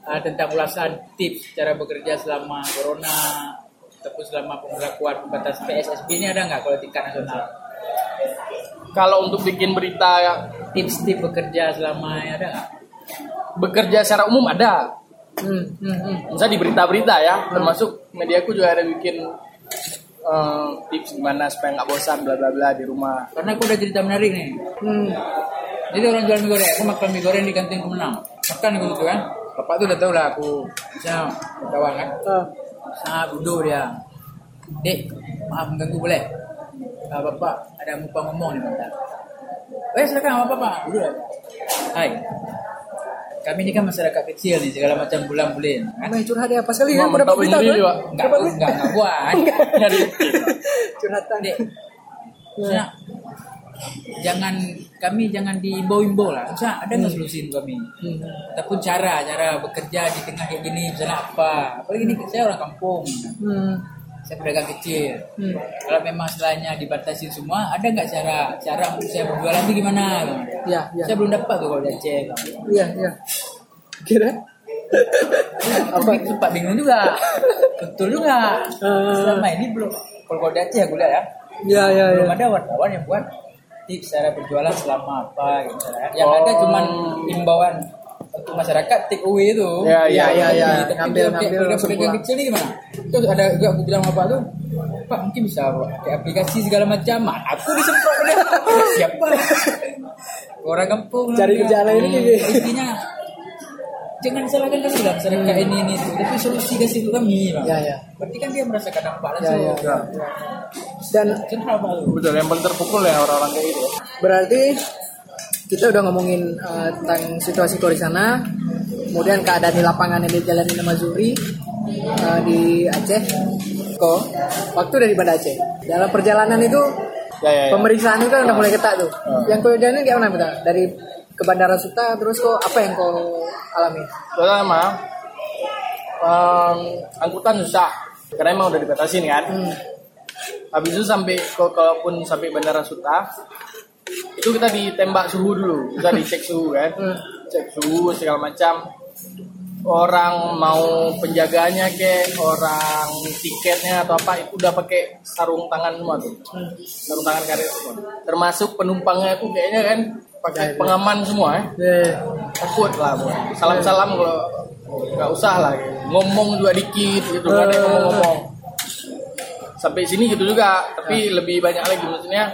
uh, tentang ulasan tips cara bekerja selama corona ataupun selama pemberlakuan pembatas PSSB ini ada nggak kalau tingkat nasional Kalau untuk bikin berita tips-tips bekerja selama ya ada nggak bekerja secara umum ada, hmm, hmm, hmm. misalnya di berita-berita ya, termasuk mediaku juga ada bikin eh, tips gimana supaya nggak bosan bla bla bla di rumah. karena aku ada cerita menarik nih Hmm. Jadi orang jual mie goreng, aku makan mie goreng di kantin Kemenang. Makan aku gitu kan. Bapak tuh udah tau lah aku misalnya kawan kan. Ah. Sangat duduk dia. Dek, maaf mengganggu boleh? Ah, bapak ada muka ngomong nih bentar. Eh silakan apa bapak? Duduk lah. Hai. Kami ini kan masyarakat kecil nih, segala macam bulan bulan. Kan? Main curhat ya, pas kali Wah, kan berapa mantap berita kan? Enggak, enggak, enggak buat. *laughs* Curhatan. Dek, Maksudnya, jangan kami jangan diimbau-imbau lah. Misalnya ada nggak solusi untuk kami? Hmm. Ataupun cara cara bekerja di tengah kayak gini misalnya apa? Apalagi ini saya orang kampung, Hmm. saya pedagang kecil. Hmm. Kalau memang selainnya dibatasi semua, ada nggak cara cara untuk saya berjualan itu gimana? Ya, ya. Saya belum dapat tuh kalau di Aceh. Iya, iya. Kira? Apa? sempat bingung juga. Betul juga. Eh. Selama ini belum. Kalau kalau di Aceh aku lihat ya, Ya, ya, ya. belum ada wartawan yang buat tips cara berjualan selama apa gitu kan. Yang ada Oh. cuman imbauan untuk masyarakat take away itu. Ya, ya, ya, ya. Tapi Ngambil, ngambil, pedagang- kecil ini gimana? Terus ada juga aku bilang Pak tuh, Pak mungkin bisa pakai aplikasi segala macam. Aku disemprot dia. *laughs* Siapa? Orang kampung. Cari Hmm, ini. Intinya jangan salahkan kami lah masyarakat ini ini itu. tapi solusi kasih untuk kami Bang. Ya, ya. berarti kan dia merasakan dampak Ya, langsung ya. Dan Betul, yang paling terpukul ya orang-orang kayak gitu. berarti kita udah ngomongin eh, tentang situasi di sana, kemudian keadaan di lapangan yang dijalani sama Zuri eh, di Aceh. Kok waktu dari Banda Aceh. Dalam perjalanan itu Ya, ya, ya. pemeriksaan itu kan udah mulai ketat tuh. Ah. Yang kau jalanin kayak mana Bunda? Dari ke Bandara Suta terus kok apa yang kau alami? Pertama, em, angkutan susah karena emang udah dibatasin kan. Hmm. Habis itu sampai ke kalaupun sampai bandara Suta. Itu kita ditembak suhu dulu, kita dicek suhu kan, Hmm. cek suhu segala macam. orang mau penjaganya ke orang tiketnya atau apa itu udah pakai sarung tangan semua tuh. Sarung tangan karet semua. Termasuk penumpangnya tuh kayaknya kan pakai pengaman semua ya Eh, takut lah salam salam kalau nggak usah lah. Ngomong juga dikit gitu yang ngomong-ngomong sampai sini gitu juga tapi lebih banyak lagi maksudnya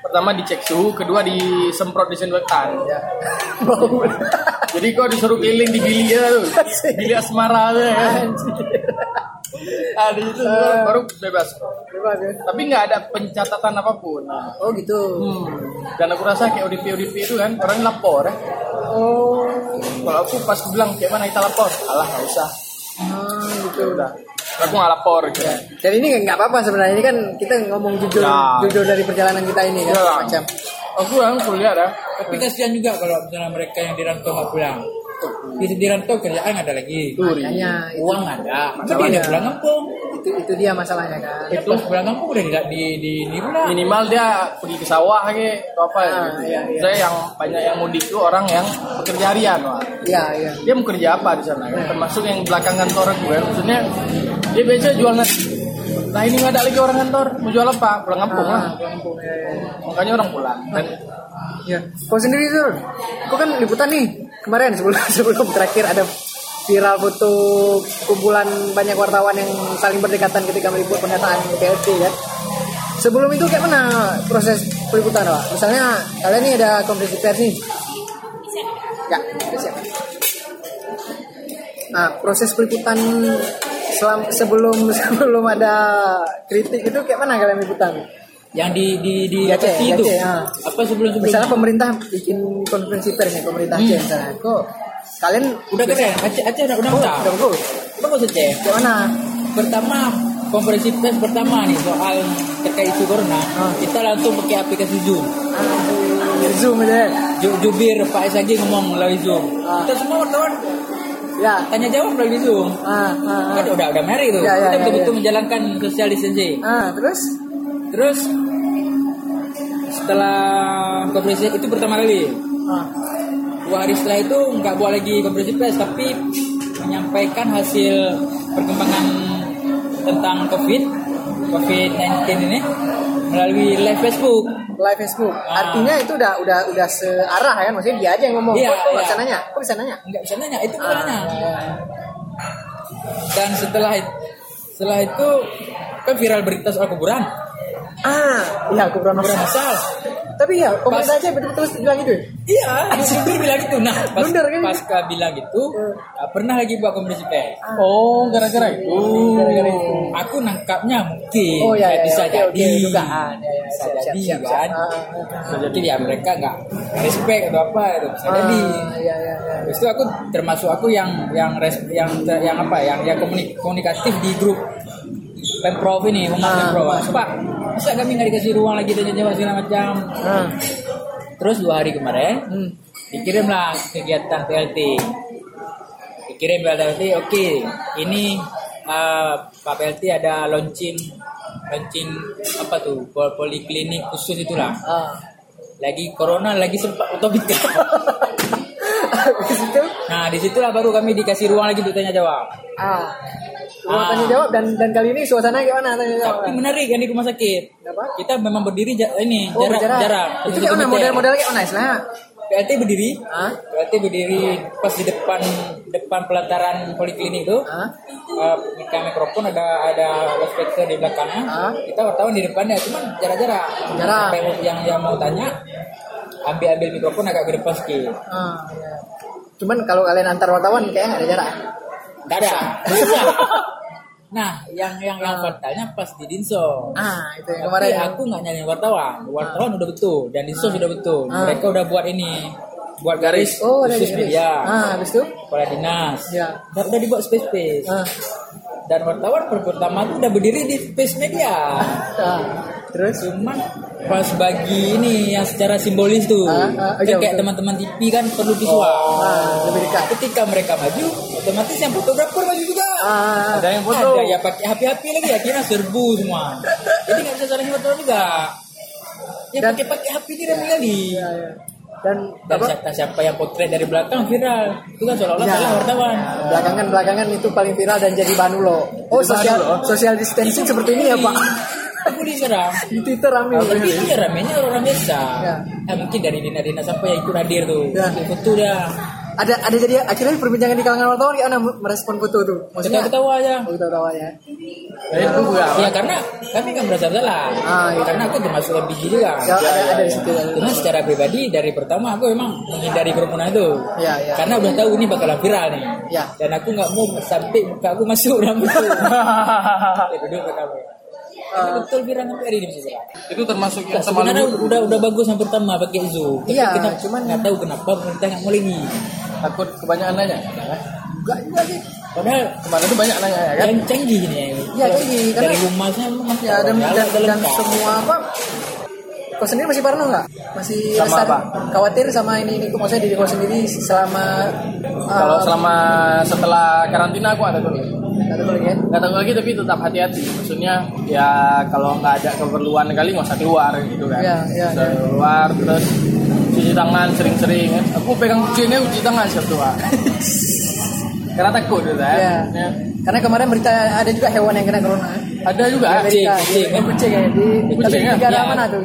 pertama dicek suhu kedua disemprot disinfektan *laughs* jadi kok disuruh keliling di bilik ya tuh bilik asmara tuh ya. Ah di situ baru bebas. Bebas ya. tapi nggak ada pencatatan apa pun. Nah, Oh gitu. hmm. dan aku rasa kayak ODP ODP itu kan orang lapor ya. Oh. kalau aku pas bilang kayak mana kita lapor? Alah nggak usah. Ah, gitu. ya udah aku nggak lapor gitu Dan ini nggak apa-apa sebenarnya ini kan kita ngomong jujur Ya. jujur dari perjalanan kita ini kan Ya. macam. aku yang kuliah ya Tapi kasihan juga kalau misalnya mereka yang di rantau nggak pulang. Di, di rantau kerjaan ada lagi. Makanya itu, Uang ada. Maka Masalahnya. dia pulang kampung. itu itu dia masalahnya kan. Ya, pas pulang kampung udah di di di, pula. minimal dia pergi ke sawah ke atau apa ya Ah, gitu. iya, iya. saya yang banyak yang mudik itu orang yang bekerja harian Wak. Iya, iya. dia mau kerja apa di sana kan? termasuk yang belakang kantor gue maksudnya dia biasa jual nasi nah ini nggak ada lagi orang kantor mau jual apa pulang kampung lah Ah, kampung, ya, ya. makanya orang pulang dan Ya, kau sendiri tuh, kau kan liputan nih kemarin sebelum *laughs* sebelum terakhir ada viral foto kumpulan banyak wartawan yang saling berdekatan ketika meliput pernyataan PLT ya. Sebelum itu kayak mana proses peliputan pak? Misalnya kalian nih ada konferensi pers nih. Ya, udah siap. Nah, proses peliputan selam, sebelum *laughs* sebelum ada kritik itu kayak mana kalian liputan? Yang di di di, apa Aceh, sih di itu? Aceh, ya. Apa sebelum sebelum? Misalnya pemerintah bikin konferensi pers nih, pemerintah Aceh misalnya. Kok kalian udah keren. Aceh Aceh udah udah Oh, udah. udah. Udah cek. Kayak mana? Pertama konferensi pers pertama nih soal terkait isu corona, Ah. kita langsung pakai aplikasi Zoom. Ah, Zoom aja. ya? Ju- Jubir Pak SAG ngomong melalui Zoom. Ah. Kita semua wartawan Ya. tanya jawab melalui Zoom. Ah, ah, Kan ah. udah udah mari tuh. Ya, ya, kita ya, betul-betul ya. menjalankan social distancing. Ah, terus? Terus setelah konferensi itu pertama kali. Ah, Dua hari setelah itu nggak buat lagi konferensi pers tapi menyampaikan hasil perkembangan tentang COVID COVID-19 ini melalui live Facebook. live Facebook. Ah. Artinya itu udah udah udah searah kan? Maksudnya dia aja yang ngomong. Iya, kok, kok iya. bisa nanya? Kok bisa nanya? Nggak bisa nanya, itu Ah, nanya. Dan setelah setelah itu kan viral berita soal kuburan. Ah, iya aku pernah Kuburan merasa. masal. Tapi ya, pemerintah aja betul-betul bilang gitu. ya? Iya, dia bilang gitu. Nah, pas, Blunder kan? pasca bilang gitu, nggak pernah lagi buat konferensi pers. oh gara-gara itu Gara-gara itu. Aku nangkapnya mungkin Oh ya, ya, bisa oke, jadi, dugaan. Ya, ya, bisa siap, siap, jadi siap, siap. kan. Ah, ah, ah. Bisa jadi ya mereka nggak respect atau apa itu bisa jadi. Ah, iya, iya, iya. Habis itu aku termasuk aku yang yang res, yang yang apa yang yang komunik- komunikatif di grup pemprov ini Ah, pemprov. Pak, masa kami nggak dikasih ruang lagi tanya jawab segala macam. Ah, Terus dua hari kemarin hmm. dikirimlah kegiatan PLT. Dikirim PLT, oke. Ini uh, Pak PLT ada launching launching apa tuh pol- poliklinik khusus itulah. Ah. Lagi corona lagi sempat utopik. *laughs* Itu, nah di situlah baru kami dikasih ruang lagi untuk tanya jawab. Ah. tanya jawab dan dan kali ini suasana gimana tanya jawab? Tapi menarik kan di rumah sakit. Kenapa? Kita memang berdiri ja- ini Oh, jarak berjarak. jarak. Itu kayak mana model-model kayak mana istilahnya? PLT berdiri. Ah, PLT berdiri pas di depan depan pelataran poliklinik itu. ah, uh, mikrofon ada ada loudspeaker di belakangnya Ah. kita wartawan di depannya cuman jarak-jarak Jarak. Sampai yang yang mau tanya ambil ambil mikrofon agak ke depan sedikit ah. iya. Cuman kalau kalian antar wartawan kayaknya nggak ada jarak. Nggak ada *laughs* nah yang yang yang Ah. fatalnya pas di dinso. Ah, itu yang Tapi kemarin. aku nggak nyari wartawan. Wartawan udah betul. Dan dinso sudah betul. Ah. mereka udah buat ini. Buat garis. Oh, ada khusus garis. media. Ah, habis itu? kepala dinas. Ya. udah, udah dibuat space space Ah, dan wartawan per- pertama tuh udah berdiri di space media. Ah. Terus? Cuman pas bagi ini yang secara simbolis tuh, Ah, ah, kan iya, kayak teman-teman TV kan perlu visual. Ah, lebih dekat. Ketika mereka maju, otomatis yang fotografer maju juga. Ah, ada yang foto Ada ya pakai HP-HP lagi akhirnya serbu semua. Jadi nggak bisa saling foto juga. Ya pakai pakai HP ini rame kali. iya, iya. dan Dan apa? siapa, siapa yang potret dari belakang viral. Itu kan seolah-olah Ya. salah wartawan. Belakangan belakangan itu paling viral dan jadi bahan lo. Oh sosial ulo. social distancing seperti ini ya pak? *laughs* Aku diserang. *laughs* Di Twitter rame. Tapi itu ya ramenya orang biasa. Ya. Ya. mungkin dari dinas-dinas apa yang ikut hadir tuh. Ya. Ikut Foto dah. Ada ada jadi akhirnya perbincangan di kalangan wartawan gimana merespon foto tuh? Maksudnya ketawa aja. Oh, ketawa ya. Nah, itu juga Ya karena kami kan merasa salah. Ah, iya. Karena aku termasuk yang biji juga. Ya, ada, ada di situ. Cuma secara pribadi dari pertama aku memang menghindari kerumunan itu. Ya, ya. Karena udah tahu ini bakalan viral nih. Ya. Dan aku nggak mau sampai muka aku masuk dalam itu. ya duduk ke kamu. Ini betul viral sampai hari ini bisa viral. itu termasuk yang sama sebenarnya udah udah bagus yang pertama pakai Zoom. Tapi Iya, kenapa, cuman- nggak tahu kenapa pemerintah nggak mau lagi. takut kebanyakan nanya Enggak juga sih. Padahal kemarin itu banyak nanya ya kan yang canggih ini. Iya, canggih, karena- Dari rumahnya memang Ya dan, dan, dan semua apa? Kau sendiri masih parno nggak? Masih Sama resah- apa? khawatir sama ini ini? Kok maksudnya diri kau sendiri selama kalau uh, selama setelah karantina aku ada tuh nggak tahu lagi ya? nggak tahu lagi tapi tetap hati-hati maksudnya ya kalau nggak ada keperluan kali nggak usah keluar gitu kan Nggak usah iya. keluar terus cuci tangan sering-sering kan aku pegang kucingnya cuci tangan siap tua *laughs* karena takut gitu kan Iya. Ya. Karena kemarin berita ada juga hewan yang kena corona. ada juga Di Amerika, kucing, di kucing. kucing ya di Kucing, ya? negara Iya. mana tuh?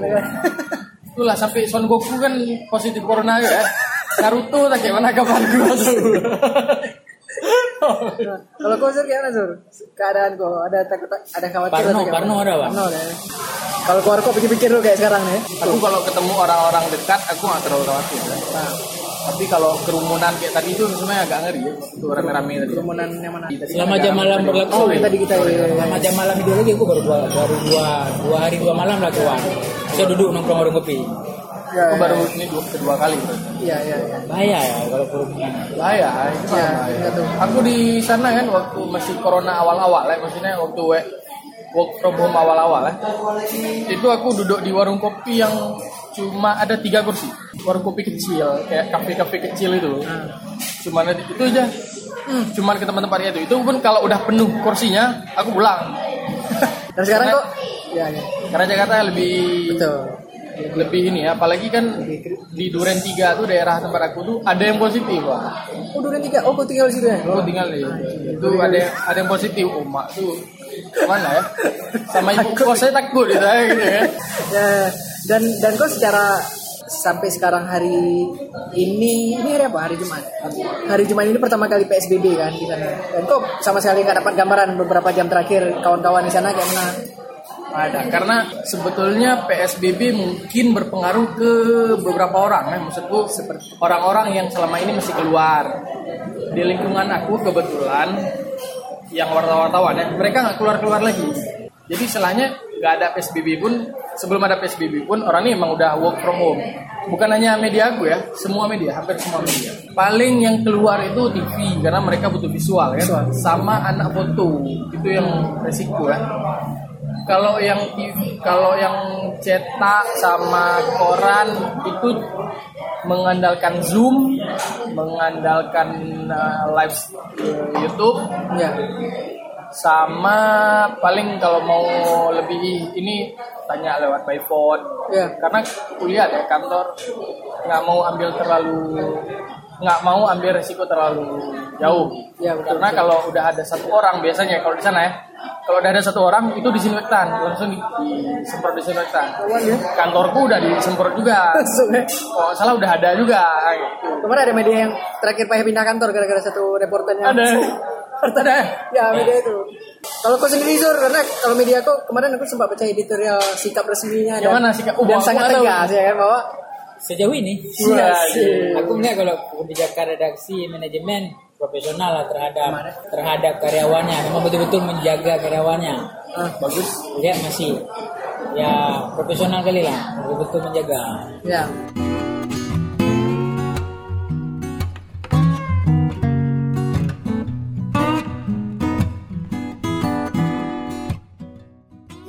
*laughs* itulah sampai Son Goku kan positif corona ya Naruto tak kayak mana kabar gua tuh *laughs* Kalau kau sur gimana sur? Keadaan kau ada takut ada khawatir Parno, atau? Parno ada, Pak. Parno ada. Kalau keluar kau pikir-pikir dulu kayak sekarang nih. aku kalau ketemu orang-orang dekat aku nggak terlalu khawatir ya. Nah, tapi kalau kerumunan kayak tadi itu sebenarnya agak ngeri ya waktu rame-rame tadi kerumunan yang mana? Selama jam malam berlaku. Oh, yang tadi kita. Selama jam malam itu lagi aku baru dua, baru dua, dua hari dua malam lah keluar. Saya duduk nongkrong warung kopi. Ya, aku ya. baru ini dua, kedua kali Iya, iya, iya. Bahaya ya kalau kerumunan. bahaya itu Ya, bahaya. iya tuh. aku di sana kan waktu masih corona awal-awal ya maksudnya waktu we- work from home awal-awal ya itu aku duduk di warung kopi yang cuma ada tiga kursi warung kopi kecil kayak kafe-kafe kecil itu cuman ada- itu aja cuman ke tempat-tempat itu itu pun kalau udah penuh kursinya aku pulang *laughs* Dan sekarang kok ya, ya. karena Jakarta lebih Betul. Lebih ini ya apalagi kan di Duren 3 tuh daerah tempat aku tuh ada yang positif Wak. Oh, duren tiga. Oh, kau tinggal di situ ya? Aku tinggal di itu ada yang, ada yang positif oh, mak tuh. Mana ya sama ibu kos saya takut gitu ya gitu ya. Ya dan dan kok secara sampai sekarang hari ini ini hari apa? Hari Jumat. Hari Jumat ini pertama kali PSBB kan di sana. Dan kok sama sekali nggak dapat gambaran beberapa jam terakhir kawan-kawan di sana kayak mana ada. Karena sebetulnya PSBB mungkin berpengaruh ke beberapa orang ya. Maksudku seperti orang-orang yang selama ini masih keluar. Di lingkungan aku kebetulan yang wartawan-wartawan ya. Mereka nggak keluar-keluar lagi. Jadi selahnya nggak ada PSBB pun sebelum ada PSBB pun orang ini emang udah work from home. Bukan hanya media aku ya. Semua media hampir semua media. Paling yang keluar itu TV karena mereka butuh visual kan sama anak foto. Itu yang resiko ya kalau yang kalau yang cetak sama koran itu mengandalkan Zoom, mengandalkan uh, live uh, YouTube, ya. Sama paling kalau mau lebih ini tanya lewat by phone. ya. Karena kuliah ya kantor nggak mau ambil terlalu nggak mau ambil resiko terlalu jauh. Ya, betul, Karena kalau udah ada satu orang biasanya kalau di sana ya, kalau udah ada satu orang itu disinfektan langsung di, disemprot disinfektan. ya Kantorku udah disemprot juga. *laughs* Oh salah udah ada juga. Gitu. kemarin ada media yang terakhir payah pindah kantor gara-gara satu reporternya Ada. *laughs* Ada. ya media itu kalau kau sendiri Zur karena kalau media kok kemarin aku sempat baca editorial sikap resminya Yang dan, mana sikap? Oh, dan aku sangat tegas ya kan bahwa Sejauh ini, Iya sih. aku melihat kalau kebijakan redaksi manajemen profesional lah terhadap terhadap karyawannya, memang betul-betul menjaga karyawannya. Ah, Bagus. Lihat masih ya profesional kali lah, betul-betul menjaga. ya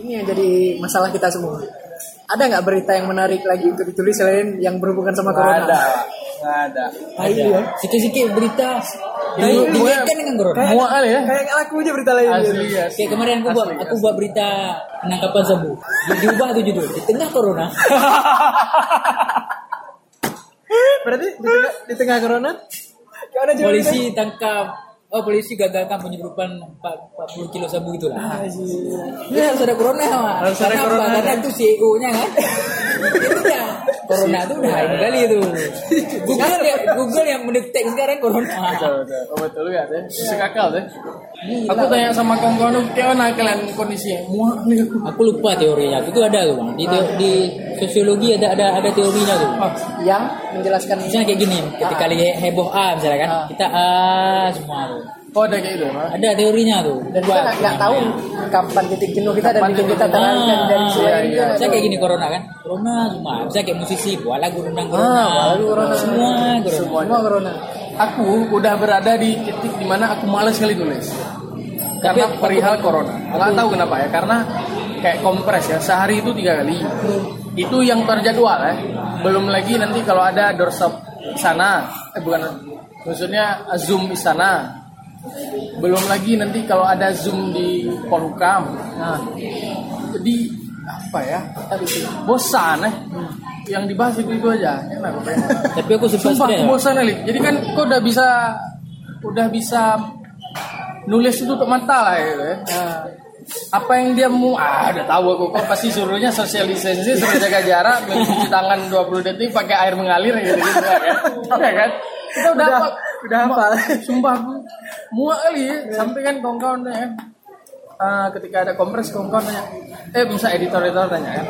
ini yang jadi masalah kita semua ada nggak berita yang menarik lagi untuk ditulis selain yang berhubungan sama Nggak corona ada. Nggak ada. Ah, iya. Sikit-sikit berita gue- dikaitkan dengan corona. Kayak- Muak kali ya. kayak nggak laku aja berita lain Asli ya. Kayak kemarin aku buat aku buat berita penangkapan sabu. Di- Diubah tuh judul di tengah corona. *laughs* Berarti di tengah, di tengah corona polisi tangkap oh polisi gagalkan penyeludupan 40 kilo sabu gitu lah ini harus ada corona Mak. Harus ada corona. karena itu CEO nya kan itu ya corona itu udah hype kali itu Google ya Google yang mendetek sekarang corona Betul, betul. Oh, betul juga deh. Masuk akal deh. Aku tanya sama kawan-kawan, gimana kalian kondisinya? Muak nih aku. aku lupa teorinya itu ada tuh bang di, di sosiologi ada ada ada teorinya tuh Yang menjelaskan misalnya kayak gini ketika lagi heboh A misalnya kan kita A semua tuh Oh, ada kayak gitu, ada teorinya tuh dan kita nggak- tahu kapan titik jenuh kita dan Kapan bikin titik kita jenuh. terangkan dari Ah, selain iya, itu iya. tahu. kayak gini corona kan? Corona cuma bisa kayak musisi buat lagu tentang corona. Ah, lagu corona. Semua corona. Semua corona. Aku udah berada di titik di mana aku malas sekali tulis. Karena Tapi- perihal corona. Nggak tahu kenapa ya, karena kayak kompres ya, sehari itu tiga kali. Itu yang terjadwal ya. Belum lagi nanti kalau ada doorstop sana, eh bukan, maksudnya zoom istana. Belum lagi nanti kalau ada zoom di Polhukam. Nah, jadi apa ya? Bosan eh. Yang dibahas itu itu aja. Enak. Tapi aku Sumpah aku bosan kali. Jadi kan kau udah bisa udah bisa nulis itu untuk mata lah ya. Nah, apa yang dia mau? Ah udah tahu aku. Kok pasti suruhnya social distancing suruh jaga jarak mencuci tangan 20 detik pakai air mengalir gitu gitu kan ya kan? Kita udah Udah- apa udah hafal. sumpah muak kali ya. Sampai kan kawan-kawan ya eh, ketika ada kompres kawan-kawan tanya eh bisa editor-editor? tanya kan.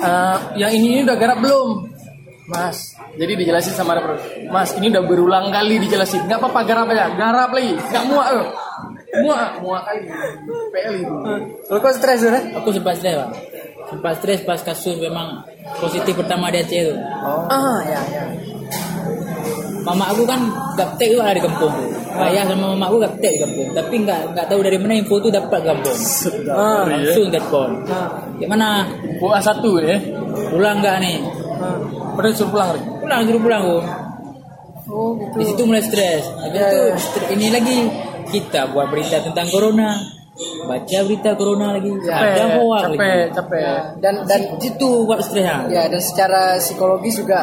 Eh, yang ini, ini udah garap belum? Mas jadi dijelasin sama ada mas ini udah berulang kali dijelasin. Nggak apa-apa garap aja. Garap lagi nggak muak loh muak muak kali PL itu Lo kok stres udah? Aku sempat stres bang. Sempat stres pas kasus memang positif pertama di Aceh itu. Ah, ya, ya. Mama aku kan gaptek juga di kampung tuh. Ayah sama mama aku gaptek di kampung. Tapi nggak nggak tahu dari mana info tuh dapat kampung. Ah, Langsung telepon. ah, Gimana? buah satu ya Pulang nggak nih? ah. Padahal suruh pulang Rik. Pulang suruh pulang aku. Oh, gitu. Di situ mulai stres. Habis Ya, itu ya. stre- ini lagi kita buat berita tentang corona. Baca berita corona lagi. Ya. Ada capek hoax capek lagi. capek Ya, dan dan Di situ buat stresnya. ya dan secara psikologis juga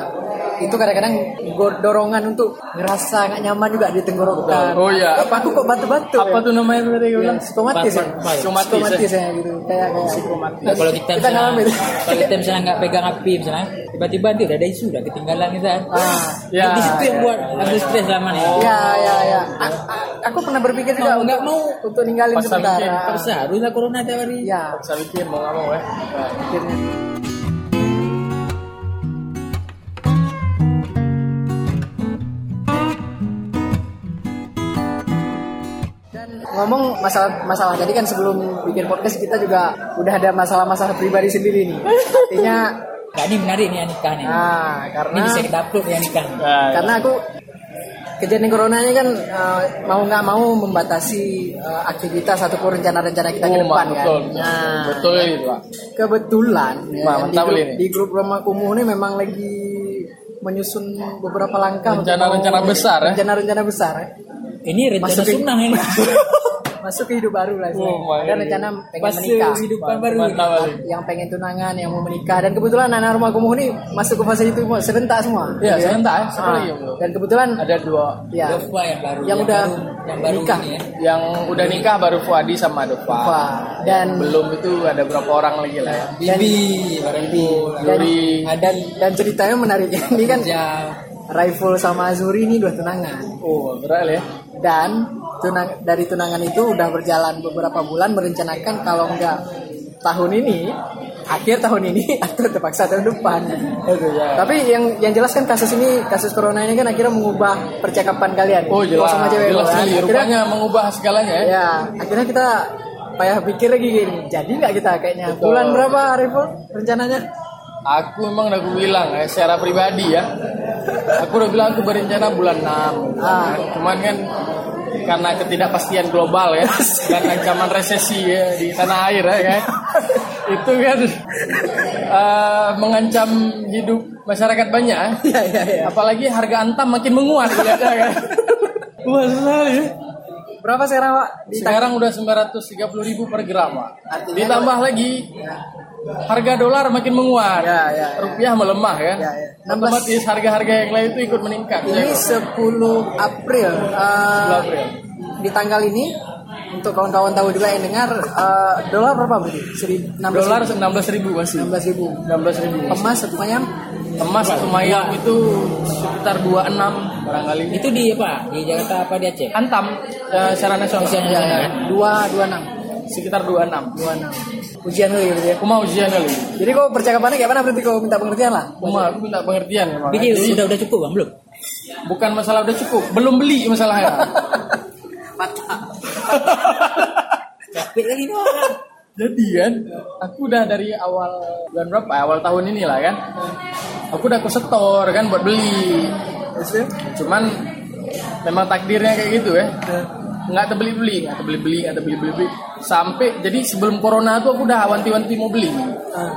itu kadang-kadang dorongan untuk ngerasa nggak nyaman juga di tenggorokan. Oh, iya. Apa aku kok batu-batu? apa ya? tuh namanya tadi gue bilang psikomatis ya. Apa- apa ya? Psikomatis, Psikomatis ya gitu. Kayak kayak Psikomatis. Nah, kalau kita kita ngalamin. kalau kita misalnya nggak pegang api misalnya, tiba-tiba nanti udah ada isu udah ketinggalan kita. Ah, Ya, di situ yang ya, buat aku stres lama nih. Ya, ya, ya. Aku pernah berpikir juga Mau nggak untuk, untuk ninggalin sementara. Terus haruslah corona tiap hari. Ya, bisa bikin mau nggak mau ya akhirnya. Ngomong masalah masalah tadi kan sebelum bikin podcast kita juga udah ada masalah-masalah pribadi sendiri nih. Artinya, Nah, ini menarik nih nikah nih. nah ini karena bisa kita upload yang nikah. Nah, karena aku kejadian corona ini kan eh, mau nggak mau membatasi eh, aktivitas ataupun rencana-rencana kita ke Oh, depan Mak, kan. betul. Nah, betul itu pak kebetulan ya, Wah, di, grup, ini. di grup Roma Kumuh ini memang lagi menyusun beberapa langkah untuk Rencana-rencana besar, ya? rencana-rencana besar ya. Ini rencana Masukin. sunang ini. *laughs* masuk ke hidup baru lah Oh, ada my rencana pengen Pas menikah. kehidupan baru. yang pengen tunangan yang mau menikah. Dan kebetulan anak rumah kumuh ini masuk ke fase itu semua, serentak semua. Iya, Gitu serentak, ya. Ah, yang dan kebetulan ada dua ya Dova yang baru. Yang udah baru, yang baru nikah. ya. yang udah nikah baru Fuadi sama Dova dan belum itu ada berapa orang lagi lah ya. Bibi, Bibi. dan, dan dan ceritanya menarik. *laughs* Ini kan Ya, Raiful sama Azuri ini dua tunangan. Oh berat ya. Dan tunang dari tunangan itu udah berjalan beberapa bulan merencanakan kalau enggak tahun ini akhir tahun ini *laughs* atau terpaksa tahun depan itu ya tapi yang yang jelas kan kasus ini kasus corona ini kan akhirnya mengubah percakapan kalian oh jelas sama cewek jelas kan. Akhirnya- rupanya mengubah segalanya ya ya akhirnya kita payah pikir lagi gini jadi nggak kita kayaknya Betul. bulan berapa Raiful rencananya Aku memang udah bilang ya, secara pribadi ya. Aku udah bilang aku berencana bulan 6. Ah. Cuman kan karena ketidakpastian global ya *laughs* dan ancaman resesi ya di tanah air ya kan. *laughs* Itu kan eh, mengancam hidup masyarakat banyak. ya. Iya iya Apalagi harga antam makin menguat ya kan. *laughs* Wah, sekali. Berapa sekarang Pak? Sekarang udah 930 ribu per gram, Pak. Artinya- Ditambah lagi harga dolar makin menguat, Ya, ya, ya. rupiah melemah kan. Ya, ya. 16 Otomatis harga-harga yang lain itu ikut meningkat. Ini Ya, 10 April. Eh, 10 April. Di tanggal ini untuk kawan-kawan tahu juga yang dengar eh, dolar berapa berarti? Seri- 16 dolar 16 ribu masih. 16 ribu. 16 ribu. Emas satu Emas mayam itu sekitar 26 barangkali. Itu di apa? Di Jakarta apa di Aceh? Antam secara nasional. Secara ya, nasional. ya, dua dua enam Sekitar 26. dua enam. Ujian dulu ya berarti ya. Aku mau ujian kali. Jadi kok percakapannya kayak mana berarti kau minta pengertian lah. Aku mau aku minta pengertian ya, Jadi, udah udah cukup bang belum? bukan masalah udah cukup, belum beli masalahnya. *laughs* Mantap. *laughs* Capek kali ini orang. Jadi kan, aku udah dari awal bulan berapa? ya? Awal tahun ini lah kan. Aku udah ke setor kan buat beli. Ya? Cuman memang takdirnya kayak gitu ya. Nggak terbeli beli, nggak terbeli beli, nggak terbeli beli. Sampai jadi sebelum corona tuh aku udah wanti-wanti mau beli. Ah.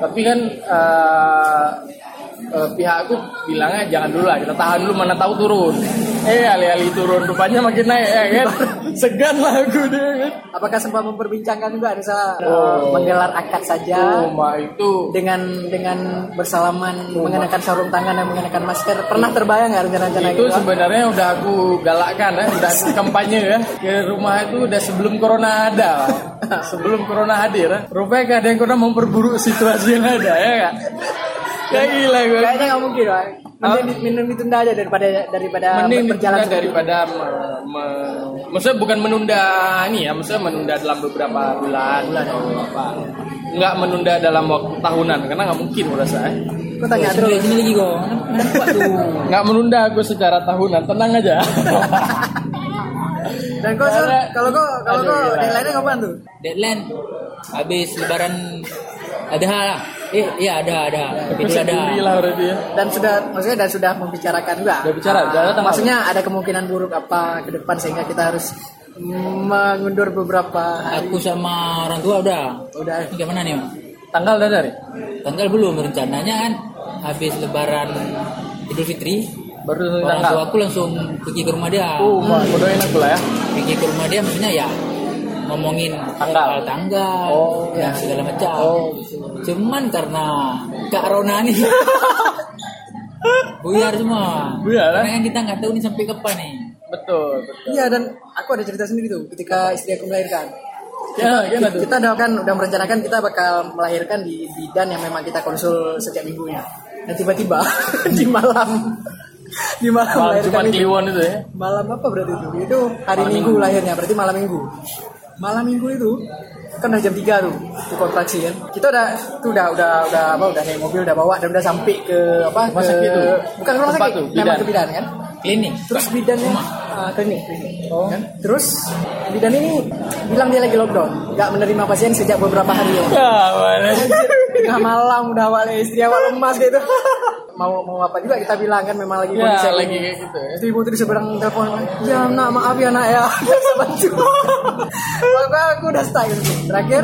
Tapi kan eh, eh, pihak aku bilangnya jangan dulu lah, kita tahan dulu mana tahu turun. Eh alih-alih turun, rupanya makin naik ya kan. *laughs* Segan lah aku deh kan. Apakah sempat memperbincangkan juga misalnya eh, Oh. menggelar akad saja Oh, itu dengan dengan bersalaman mengenakan sarung tangan dan mengenakan masker pernah terbayang nggak rencana-rencana itu gitu? Sebenarnya udah aku galakkan ya, udah aku kampanye ya ke rumah itu udah sebelum corona ada, *laughs* sebelum corona hadir. ya. Rupanya kadang corona memperburuk situasi yang ada ya kak. Ya gila gue. Kayaknya nggak mungkin, Pak. Mending, di- mending ditunda aja daripada daripada Mending berjalan daripada me- me- maksudnya bukan menunda ini ya, maksudnya menunda dalam beberapa bulan atau apa. Enggak menunda dalam waktu tahunan karena nggak mungkin merasa ya. Kau tanya terus. lagi, sini lagi kok. Nggak menunda aku secara tahunan, tenang aja. *laughs* Dan kau kalau kau kalau kau deadline-nya kapan tuh? Deadline habis lebaran ada lah. Eh, iya ada ada. Itu Bisa ada. lah berarti ya. Dan sudah maksudnya dan sudah membicarakan juga. Udah bicara, tanggal. maksudnya ada kemungkinan buruk apa ke depan sehingga kita harus mengundur beberapa hari. Aku sama orang tua udah. Udah. Ini gimana nih? Bang? Tanggal udah dari? Tanggal belum rencananya kan habis lebaran Idul Fitri. Baru Orang tanggal. tua aku langsung pergi ke rumah dia. Oh, mau doain aku lah ya. Pergi ke rumah dia maksudnya ya ngomongin Tanggal. tanggal Oh, dan ya. segala macam. Oh, Cuman karena Kak Rona nih *laughs* buyar semua. Buyar, Karena eh? kan kita nggak tahu nih sampai kapan nih. Betul, betul. Iya dan aku ada cerita sendiri tuh ketika istri aku melahirkan. Ya, gimana tuh? Kita udah kan udah merencanakan kita bakal melahirkan di bidan yang memang kita konsul setiap minggunya. Dan tiba-tiba *laughs* di malam di malam Malam melahirkan Jumat itu. Kliwon itu ya. Malam apa berarti itu? Itu hari minggu, lahirnya, berarti malam minggu. Malam minggu itu kan udah jam 3 tuh di kontraksi kan. Kita udah tuh udah udah udah apa udah naik mobil udah bawa dan udah sampai ke apa Rumah ke sakit tuh? bukan rumah sakit, tuh, memang bidan. ke bidan kan. Klinik. Terus bidannya ah, klinik, klinik. Kan? Terus bidan ini bilang dia lagi lockdown, nggak menerima pasien sejak beberapa hari ya. Ya? Tengah malam udah awal istri awal lemas gitu. *laughs* mau mau apa juga kita bilang kan memang lagi Ya, kondisi lagi ini. kayak gitu ya. Ibu di seberang telepon, ya nak maaf ya nak ya, *laughs* bisa bantu. Maka aku udah stuck gitu. Terakhir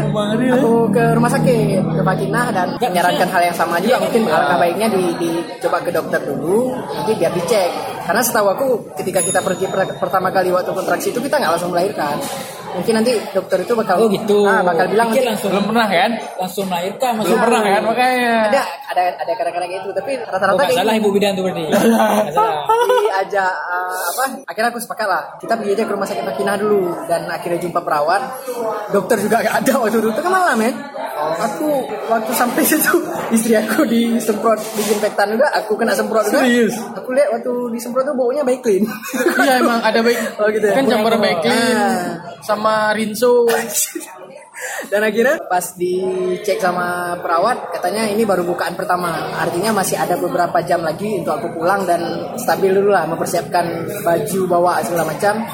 aku ke rumah sakit ke Pakina dan menyarankan hal yang sama juga mungkin alangkah baiknya di, dicoba ke dokter dulu nanti biar dicek. Karena setahu aku ketika kita pergi per- pertama kali waktu kontraksi itu kita nggak langsung melahirkan. Mungkin nanti dokter itu bakal Oh gitu. ah, bakal bilang nanti- langsung Belum pernah kan? langsung melahirkan Belum maksudnya. pernah kan? Makanya. ada ada ada kadang-kadang gitu tapi Oh, rata-rata kayak salah gitu. ibu bidan tuh berarti. *laughs* Salah. diajak eh, apa akhirnya aku sepakat lah kita pergi aja ke rumah sakit Makinah dulu dan akhirnya jumpa perawat dokter juga gak ada waktu itu tengah malam men aku waktu sampai *laughs* situ istri aku disemprot disinfektan juga aku kena semprot juga Serius? aku lihat waktu disemprot tuh baunya baik clean Iya emang ada baik. *laughs* Oh, gitu ya? Kan campuran baik clean Ah. Sama rinso. dan akhirnya pas dicek sama perawat katanya ini baru bukaan pertama artinya masih ada beberapa jam lagi untuk aku pulang dan stabil dulu lah mempersiapkan baju bawa segala macam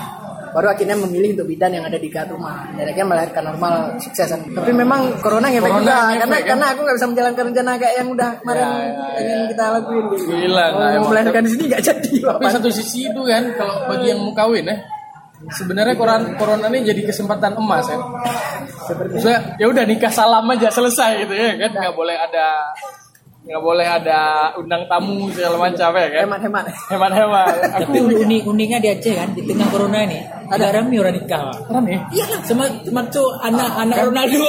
baru akhirnya memilih untuk bidan yang ada di dekat rumah dan akhirnya melahirkan normal sukses tapi memang corona ngefek Corona juga ngefek, karena kan? karena aku nggak bisa menjalankan rencana kayak yang udah kemarin Ya, ya, ya. ingin kita lakuin gitu. Gila, nah, emang. melahirkan di sini nggak jadi Tapi satu sisi itu kan kalau bagi yang mau kawin ya sebenarnya corona, corona ini jadi kesempatan emas ya. Maksudnya ya udah nikah salam aja selesai gitu ya kan nggak boleh ada nggak boleh ada undang tamu segala macam ya kan Hemat hemat. hemat hemat aku Tapi unik uniknya di Aceh kan di tengah corona ini ada rame orang nikah. Pak. keren ya Iya lah, sama termasuk anak anak Ronaldo. *laughs*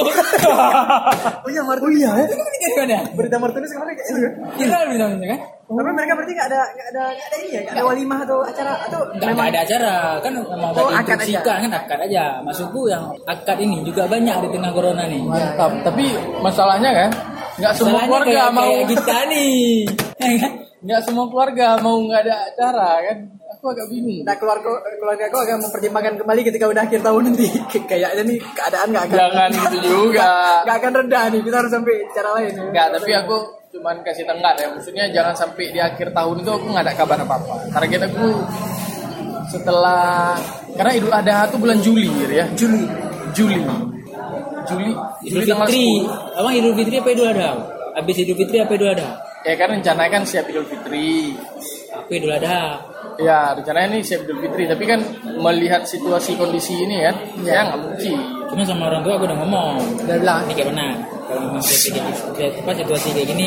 Oh iya Martin. Oh iya. Di mana? Berita Martinez kemarin kayak gitu. Viral bilangnya kan? Tapi mereka berarti nggak ada nggak ada nggak ada ini ya, nggak ada walimah atau acara atau Enggak, enggak ada acara kan memang Oh, akad diinstruksikan kan akad aja. Maksudku yang akad ini juga banyak di tengah corona nih. mantap tapi masalahnya kan nggak semua keluarga kayak, mau kayak kita nih. *laughs* Ya kan? nggak semua keluarga mau nggak ada acara kan aku agak bingung Nah keluarga keluarga aku akan mempertimbangkan kembali ketika udah akhir tahun nanti. *laughs* Kayaknya nih keadaan nggak akan jangan gitu juga *laughs* nggak akan reda nih. Kita harus sampai cara lain. ya. Enggak, tapi aku cuman kasih tenggat ya. Maksudnya jangan sampai di akhir tahun itu aku nggak ada kabar apa-apa. Target aku setelah karena Idul Adha itu bulan Juli ya. Juli. Juli. Juli. Idul Juli Fitri. 10. Abang Idul Fitri apa Idul Adha? Habis Idul Fitri apa Idul Adha? Ya kan rencananya kan siap Idul Fitri. Aku Idul Adha. Ya rencananya ini siap Idul Fitri. Tapi kan melihat situasi kondisi ini kan, ya nggak mungkin. Cuma sama orang tua aku udah ngomong. Udah bilang. Ini kayak mana? Kalau memang situasi kayak gini, apa situasi kayak gini,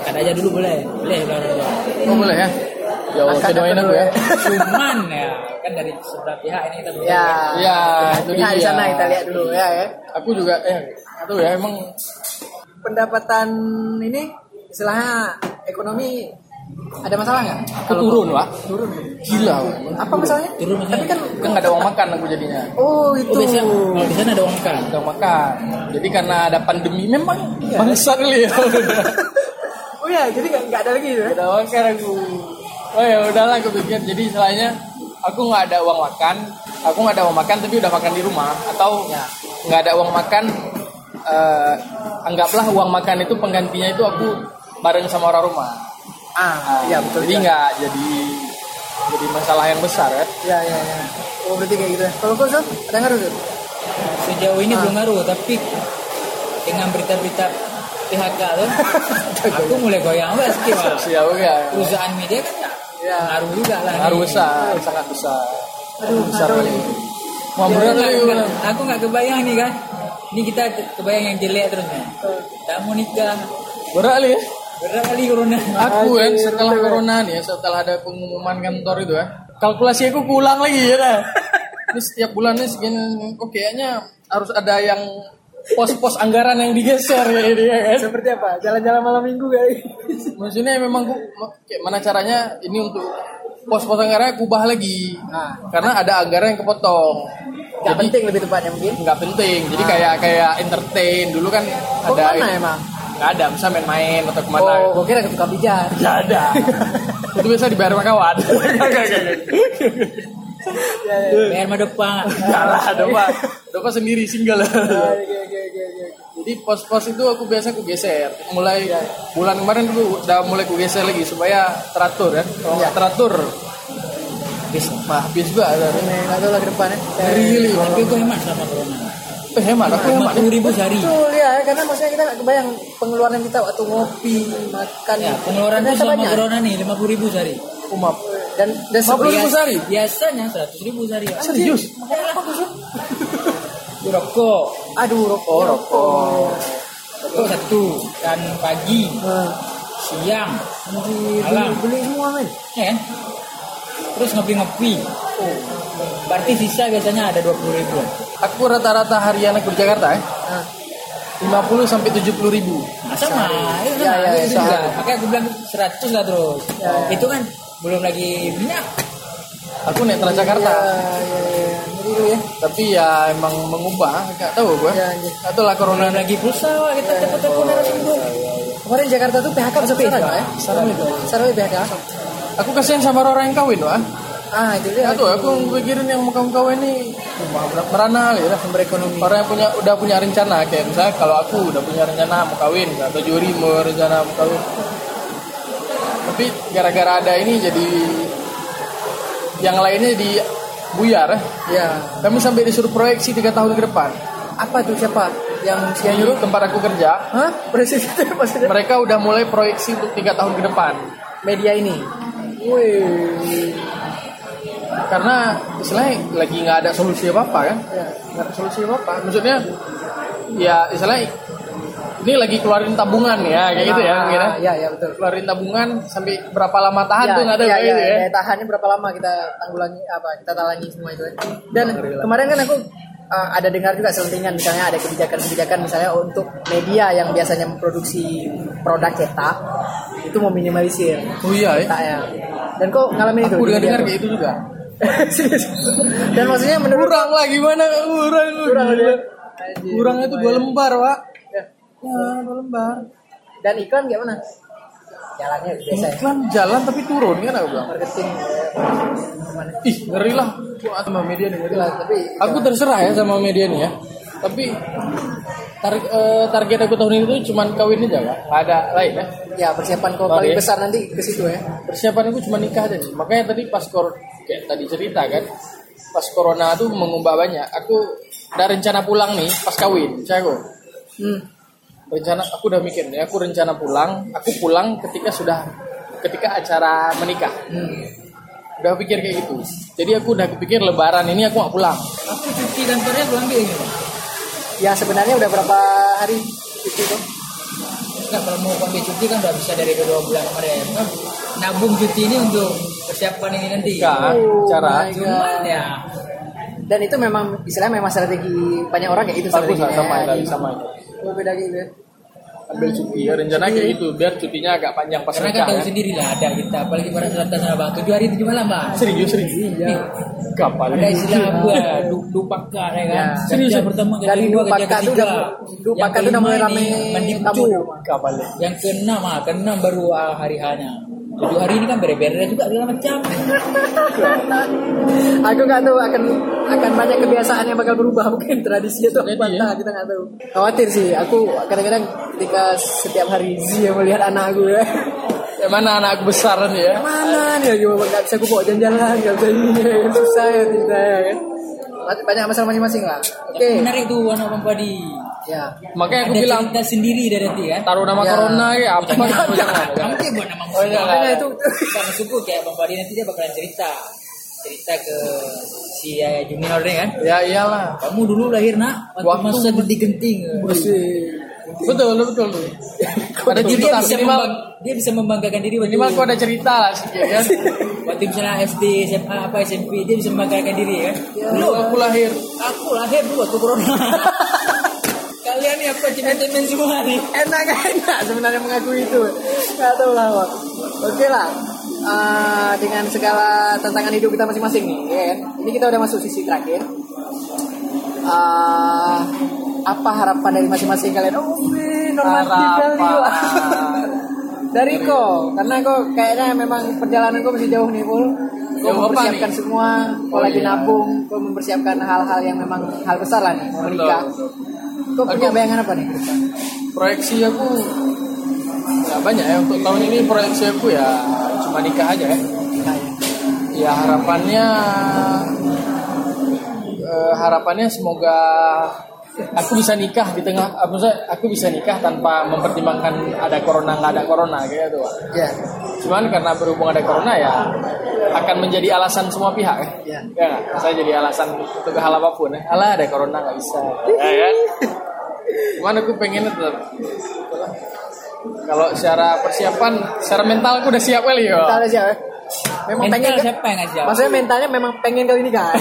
akad aja dulu boleh, boleh bilang orang tua. Oh boleh ya? Ya Allah, saya doain aku ya. Cuman ya kan dari sebelah pihak ini kita belum Ya. Ya, itu Pihak di dia. sana kita lihat dulu ya ya. Aku juga eh itu ya emang Pendapatan ini istilahnya ekonomi ada masalah nggak? aku turun lah. turun. Gila. Apa masalahnya? turun. Tapi kan Kan nggak ada uang makan aku jadinya. oh itu. Oh biasanya kalau di sana ada uang makan. Nggak makan. Jadi karena ada pandemi memang Iya. bangsa kali ya. *laughs* Oh ya, jadi nggak ada lagi ya? Udah makan aku. Oh ya udahlah aku pikir. Jadi istilahnya aku nggak ada uang makan. Aku nggak ada uang makan tapi udah makan di rumah atau Ya. nggak ada uang makan. eh, anggaplah uang makan itu penggantinya itu aku bareng sama orang rumah. Ah, iya betul. Jadi nggak jadi jadi masalah yang besar ya. Ya ya ya. Oh berarti kayak gitu ya. Kalau kau Sob, ada ngaruh tuh? Sejauh ini belum ngaruh, tapi dengan berita-berita PHK tuh, *laughs* aku mulai goyang banget sih Pak. Siapa ya? Perusahaan media kan ya, Ya. ngaruh juga lah. Ngaruh besar, sangat besar. Aduh, besar aduh. kali. Mau Ya, berat. Aku nggak kebayang nih kan. Ini kita kebayang yang jelek terus nih. Tak mau nikah. Berat ya. Berat kali corona. Aku kan Anjir, setelah corona nih, ya, setelah ada pengumuman kantor itu ya, kalkulasi aku pulang lagi ya. dah. Ini setiap bulannya segini, oh kayaknya harus ada yang pos-pos anggaran yang digeser ya ini ya kan. Seperti apa? Jalan-jalan malam minggu kali. Maksudnya memang aku kayak mana caranya ini untuk pos-pos anggaran aku ubah lagi. Nah. Karena ada anggaran yang kepotong. Gak penting lebih tepatnya mungkin. nggak penting jadi kayak kayak entertain dulu kan Oh, ada mana emang? Nggak ada bisa main-main atau ke mana Oh, gue kira ke tukang pijat. nggak ada. *laughs* Itu biasa dibayar sama kawan. *laughs* Ya, ya. Bayar mah depan. nggak lah dopa dopa sendiri single. Oke, oke, oke. jadi pos-pos itu aku biasa aku geser. Mulai bulan kemarin dulu udah mulai aku geser lagi supaya teratur ya. Kalau nggak teratur. Bis. mah habis ada Ini nggak tahu lah ke depannya. really Tapi aku hemat sama corona. Hemat aku hemat puluh ribu sehari. Betul ya, karena maksudnya kita nggak kebayang pengeluaran kita waktu ngopi, makan. Ya, pengeluaran itu selama banyak. corona nih lima puluh ribu sehari. umap Dan dan 50 ribu sehari Biasanya seratus ribu sehari. Pak. serius *laughs* Rokok, Aduh, rokok. oh rokok rokok satu kan pagi, Nah, siang, beli, Malam. beli semua men. ya kan? Terus ngopi-ngopi. Berarti sisa biasanya ada dua puluh ribu. aku rata-rata harian aku di Jakarta ya Nah, 50 sampai 70 ribu. Nah, sama, itu Ya, sama, ya, itu ya, juga. sehari. Makanya aku bilang 100 lah terus. Ya, ya. Itu kan belum lagi minyak. Aku naik Transjakarta. ya, ya, ya. Ya. Tapi ya emang mengubah, nggak tahu gue. Ya, anjir. Atau lah corona Belum lagi pulsa, kita telepon-telepon narasumber. Kemarin Jakarta tuh PHK bisa nggak ya? Sarang itu. Sarang PHK. Aku kasihan sama orang yang kawin, wah. Ah, itu dia. Atau aku pikirin yang mau kawin ini merana kali lah. sumber ekonomi. Orang yang punya udah punya rencana kayak misalnya kalau aku udah punya rencana mau kawin atau Juri mau rencana mau kawin. Tapi gara-gara ada ini jadi yang lainnya di buyar. Ya. Kami sampai disuruh proyeksi tiga tahun ke depan. Apa tuh siapa? Yang Di nyuruh? tempat aku kerja, Hah? Presiden itu maksudnya? mereka udah mulai proyeksi untuk tiga tahun ke depan. Media ini. Wih. Karena istilahnya lagi nggak ada solusi apa apa kan? Ya. Nggak ada solusi apa apa. Maksudnya ya istilahnya ini lagi keluarin tabungan ya kayak gitu ya mungkin ya. Iya, iya betul. Keluarin tabungan sampai berapa lama tahan Ya, tuh nggak tahu ya, kayak ya, gitu ya. daya tahannya berapa lama kita tanggulangi apa kita talangi semua itu ya. Dan kemarin kan aku uh, ada dengar juga selentingan misalnya ada kebijakan-kebijakan misalnya untuk media yang biasanya memproduksi produk cetak itu meminimalisir Oh iya ya. cetak ya. Dan kok ngalamin itu? Aku udah dengar kayak itu juga. *laughs* Dan maksudnya menurut Kurang lah gimana kurang kurang gila. udah. Kurang itu dua lembar pak. Ya dua lembar. Dan iklan gimana? Jalannya biasa ya. Iklan jalan tapi turun kan aku bilang. Marketing gimana? Ih ngeri lah. Sama media nih ngeri lah. Tapi Aku terserah ya sama media nih ya. Tapi tar- eh, target aku tahun ini tuh cuman kawin aja pak. Ada lain ya. ya persiapan kau paling besar nanti ke situ ya. Persiapan aku cuma nikah aja sih. Makanya tadi pas kor kayak tadi cerita kan. Pas corona tuh mengubah banyak. Aku ada rencana pulang nih pas kawin. Saya aku. Hmm. Rencana aku udah mikir nih aku rencana pulang aku pulang ketika sudah ketika acara menikah Hmm. udah pikir kayak gitu jadi aku udah kepikir lebaran ini aku mau pulang Aku cuti kantornya gue ambil ini Pak. Ya sebenarnya udah berapa hari itu tuh? Enggak kalau mau ambil cuti kan udah bisa dari dua bulan kemarin. Kan nabung cuti ini untuk persiapan ini nanti. kan Oh cara. Cuman ya Dan itu memang istilahnya memang strategi banyak orang kayak itu aku strateginya. sama ya. sama sama itu Oh, beda gitu ya. Ambil cuti ya rencana kayak gitu biar cutinya agak panjang pas karena kan tahu sendiri lah ada kita apalagi para selatan sana bang tujuh hari tujuh malam bang. serius serius Iya. kapal Ada istilah apa ya, du, dupaka ya kan. Ya. Serius pertama Dari kedua, dupaka yang tuh ketiga. udah- dupaka Yang tuh udah mulai kelima rame ini mandi kapal Yang keenam ah, keenam baru ah, hari hanya. Tujuh hari ini kan bere-bere juga segala macam. *laughs* Aku nggak tahu akan akan banyak kebiasaan yang bakal berubah mungkin tradisi itu Jadi, apa ya. kita nggak tahu. Khawatir sih. Aku kadang-kadang ketika setiap hari Zia melihat anak aku ya. ya mana anak aku besar nih ya Mana nih lagi nggak bisa aku bawa jalan-jalan nggak bisa ini ya. susah ya tidak ya kan. Banyak masalah masing-masing lah. Oke. Menarik tuh anak Bang Padi. Ya. makanya aku Ada bilang cerita sendiri dari nanti kan. taruh nama Ya. corona ya apa Jangan, jangan, jangan, jangan. Kamu buat nama Oh, jangan. Makanya itu Karena suku kayak Bang Padi nanti dia bakalan cerita. Cerita ke si Yaya Junior nih kan. ya iyalah Kamu dulu lahir nak waktu, Waktu- masa genting-genting. Betul betul ada cerita dia bisa, minimal dia bisa membanggakan diri waktu, minimal kau ada cerita lah sedikit kan waktu misalnya SD, SMA, apa SMP dia bisa membanggakan diri kan. dulu aku lahir Aku lahir dulu waktu corona. *laughs* Kalian nih apa cemen-cemen semua nih. enak enak sebenarnya mengakui itu nggak tahu lah oke lah Eh, dengan segala tantangan hidup kita masing-masing nih ya kan? ini kita udah masuk sisi terakhir Eh, apa harapan dari masing-masing kalian? Oh normatif *laughs* dari kok karena kok kayaknya memang perjalanan kok masih jauh nih Pul. Kau Jauh mempersiapkan nih? semua kau Oh, lagi iya. nabung kau mempersiapkan hal-hal yang memang hal besar lah nih mau menikah. kau punya Aku- bayangan apa nih? Proyeksi aku nggak banyak ya. Untuk tahun ini proyeksi aku ya cuma nikah aja ya. Nah, ya. ya harapannya eh, harapannya semoga aku bisa nikah di tengah eh, maksudnya aku bisa nikah tanpa mempertimbangkan ada corona nggak ada corona kayak gitu Pak. Ya, cuman karena berhubung ada corona ya akan menjadi alasan semua pihak ya ya. ya nggak? saya jadi alasan untuk hal apa pun ya alah ada corona nggak bisa ya kan cuman aku pengen tetap kalau secara persiapan secara mental aku udah siap kali ya Mentalnya siapa? Memang Mental pengen kan? siapa yang ngajak? Maksudnya mentalnya memang pengen kali ini kan?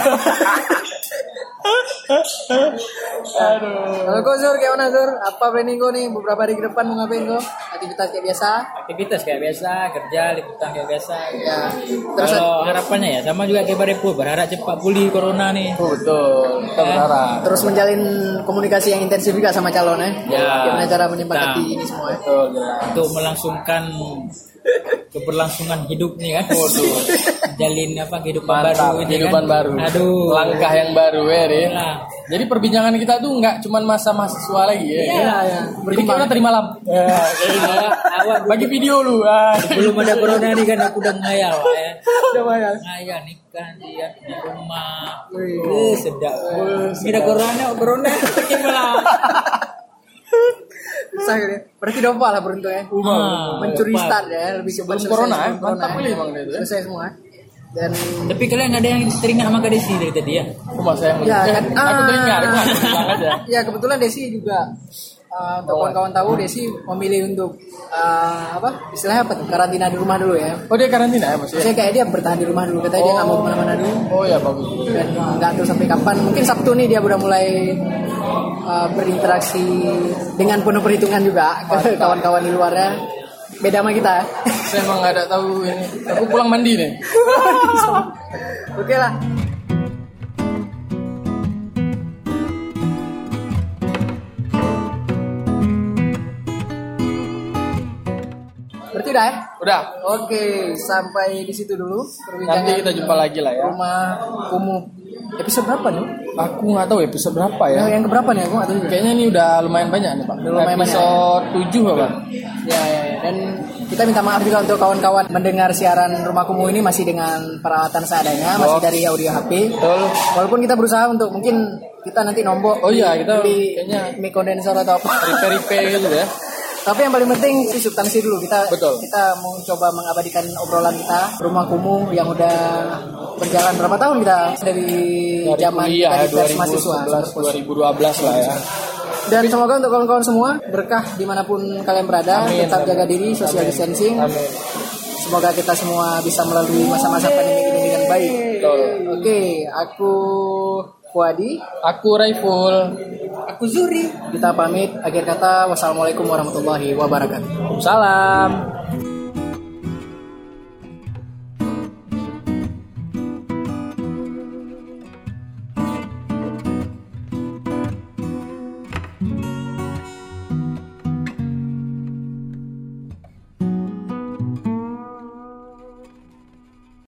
aduh Kalau kau Zur, kayak mana Zur? Apa planning kau nih beberapa hari ke depan mau ngapain kau? Aktivitas kayak biasa? Aktivitas kayak biasa, kerja, liputan kayak biasa. Ya. Terus Kalau harapannya ya sama juga kayak Barepo, berharap cepat pulih corona nih. Oh, betul kita berharap terus menjalin komunikasi yang intensif juga sama calon ya? Ya. Gimana cara menyempakati Nah. ini semua ya? betul jelas untuk melangsungkan keberlangsungan hidup nih kan. Jalin apa kehidupan mantap baru ini kehidupan kan. baru Aduh. langkah yang baru ya Rin. Nah, jadi perbincangan kita tuh nggak cuman masa mahasiswa lagi ya Iya, ya. jadi kita terima malam ya, gitu. bagi video lu ah. belum ada corona nih kan aku udah ngayal ya. Coba ya. Ngayal nikah dia punya rumah. Wih. Sedap. Ada corona, corona *laughs* gimana? Susah gitu ya. Berarti dompa lah beruntungnya. Ah, Mencuri dompa. start ya, lebih cepat Sebelum selesai corona, ya. Mantap ya. emang dia itu. Selesai semua. Dan Tapi kalian ada yang teringat sama Kak Desi dari tadi ya? Cuma saya Ya, eh, kan. aku Ah. teringat aku aja ya kebetulan Desi juga uh, untuk kawan-kawan tahu Desi memilih untuk uh, apa istilahnya apa tuh karantina di rumah dulu ya Oh dia karantina ya maksudnya? Maksudnya kayak dia bertahan di rumah dulu katanya dia nggak mau ke mana-mana dulu Oh ya bagus. dan nggak tahu sampai kapan mungkin Sabtu nih dia udah mulai uh, berinteraksi dengan penuh perhitungan juga ke kawan-kawan di luarnya beda sama kita ya. Saya emang nggak ada tahu ini. Aku pulang mandi nih. *laughs* oke lah udah ya Udah. oke sampai di situ dulu perbincangan Nanti kita jumpa lagi lah ya. rumah kumuh episode berapa nih Aku nggak tahu episode berapa ya. yang, yang keberapa nih aku nggak tahu juga Kayaknya ini udah lumayan banyak nih pak. Udah lumayan banyak. episode 7 apa? Ya, ya, ya. Dan kita minta maaf juga untuk kawan-kawan mendengar siaran Rumah Kumuh ini masih dengan peralatan seadanya, masih dari audio HP. Betul. Walaupun kita berusaha untuk mungkin kita nanti nombok Oh iya, kita beli kayaknya- mic condenser atau apa. Repair-repair gitu ya. *laughs* Tapi yang paling penting sih substansi dulu. Kita Betul. kita mau coba mengabadikan obrolan kita Rumah Kumuh yang udah berjalan berapa tahun kita dari, Dari zaman kuliah ya, kita di mahasiswa. 2011 2012 lah ya. Dan semoga untuk kawan-kawan semua berkah di mana pun kalian berada, Amin, tetap amin. jaga diri, social distancing. Amin. Semoga kita semua bisa melalui masa-masa pandemi ini dengan baik. Betul. Oke, aku Fuadi, Aku Raiful. aku Zuri. Kita pamit. Akhir kata, wassalamualaikum warahmatullahi wabarakatuh. Salam.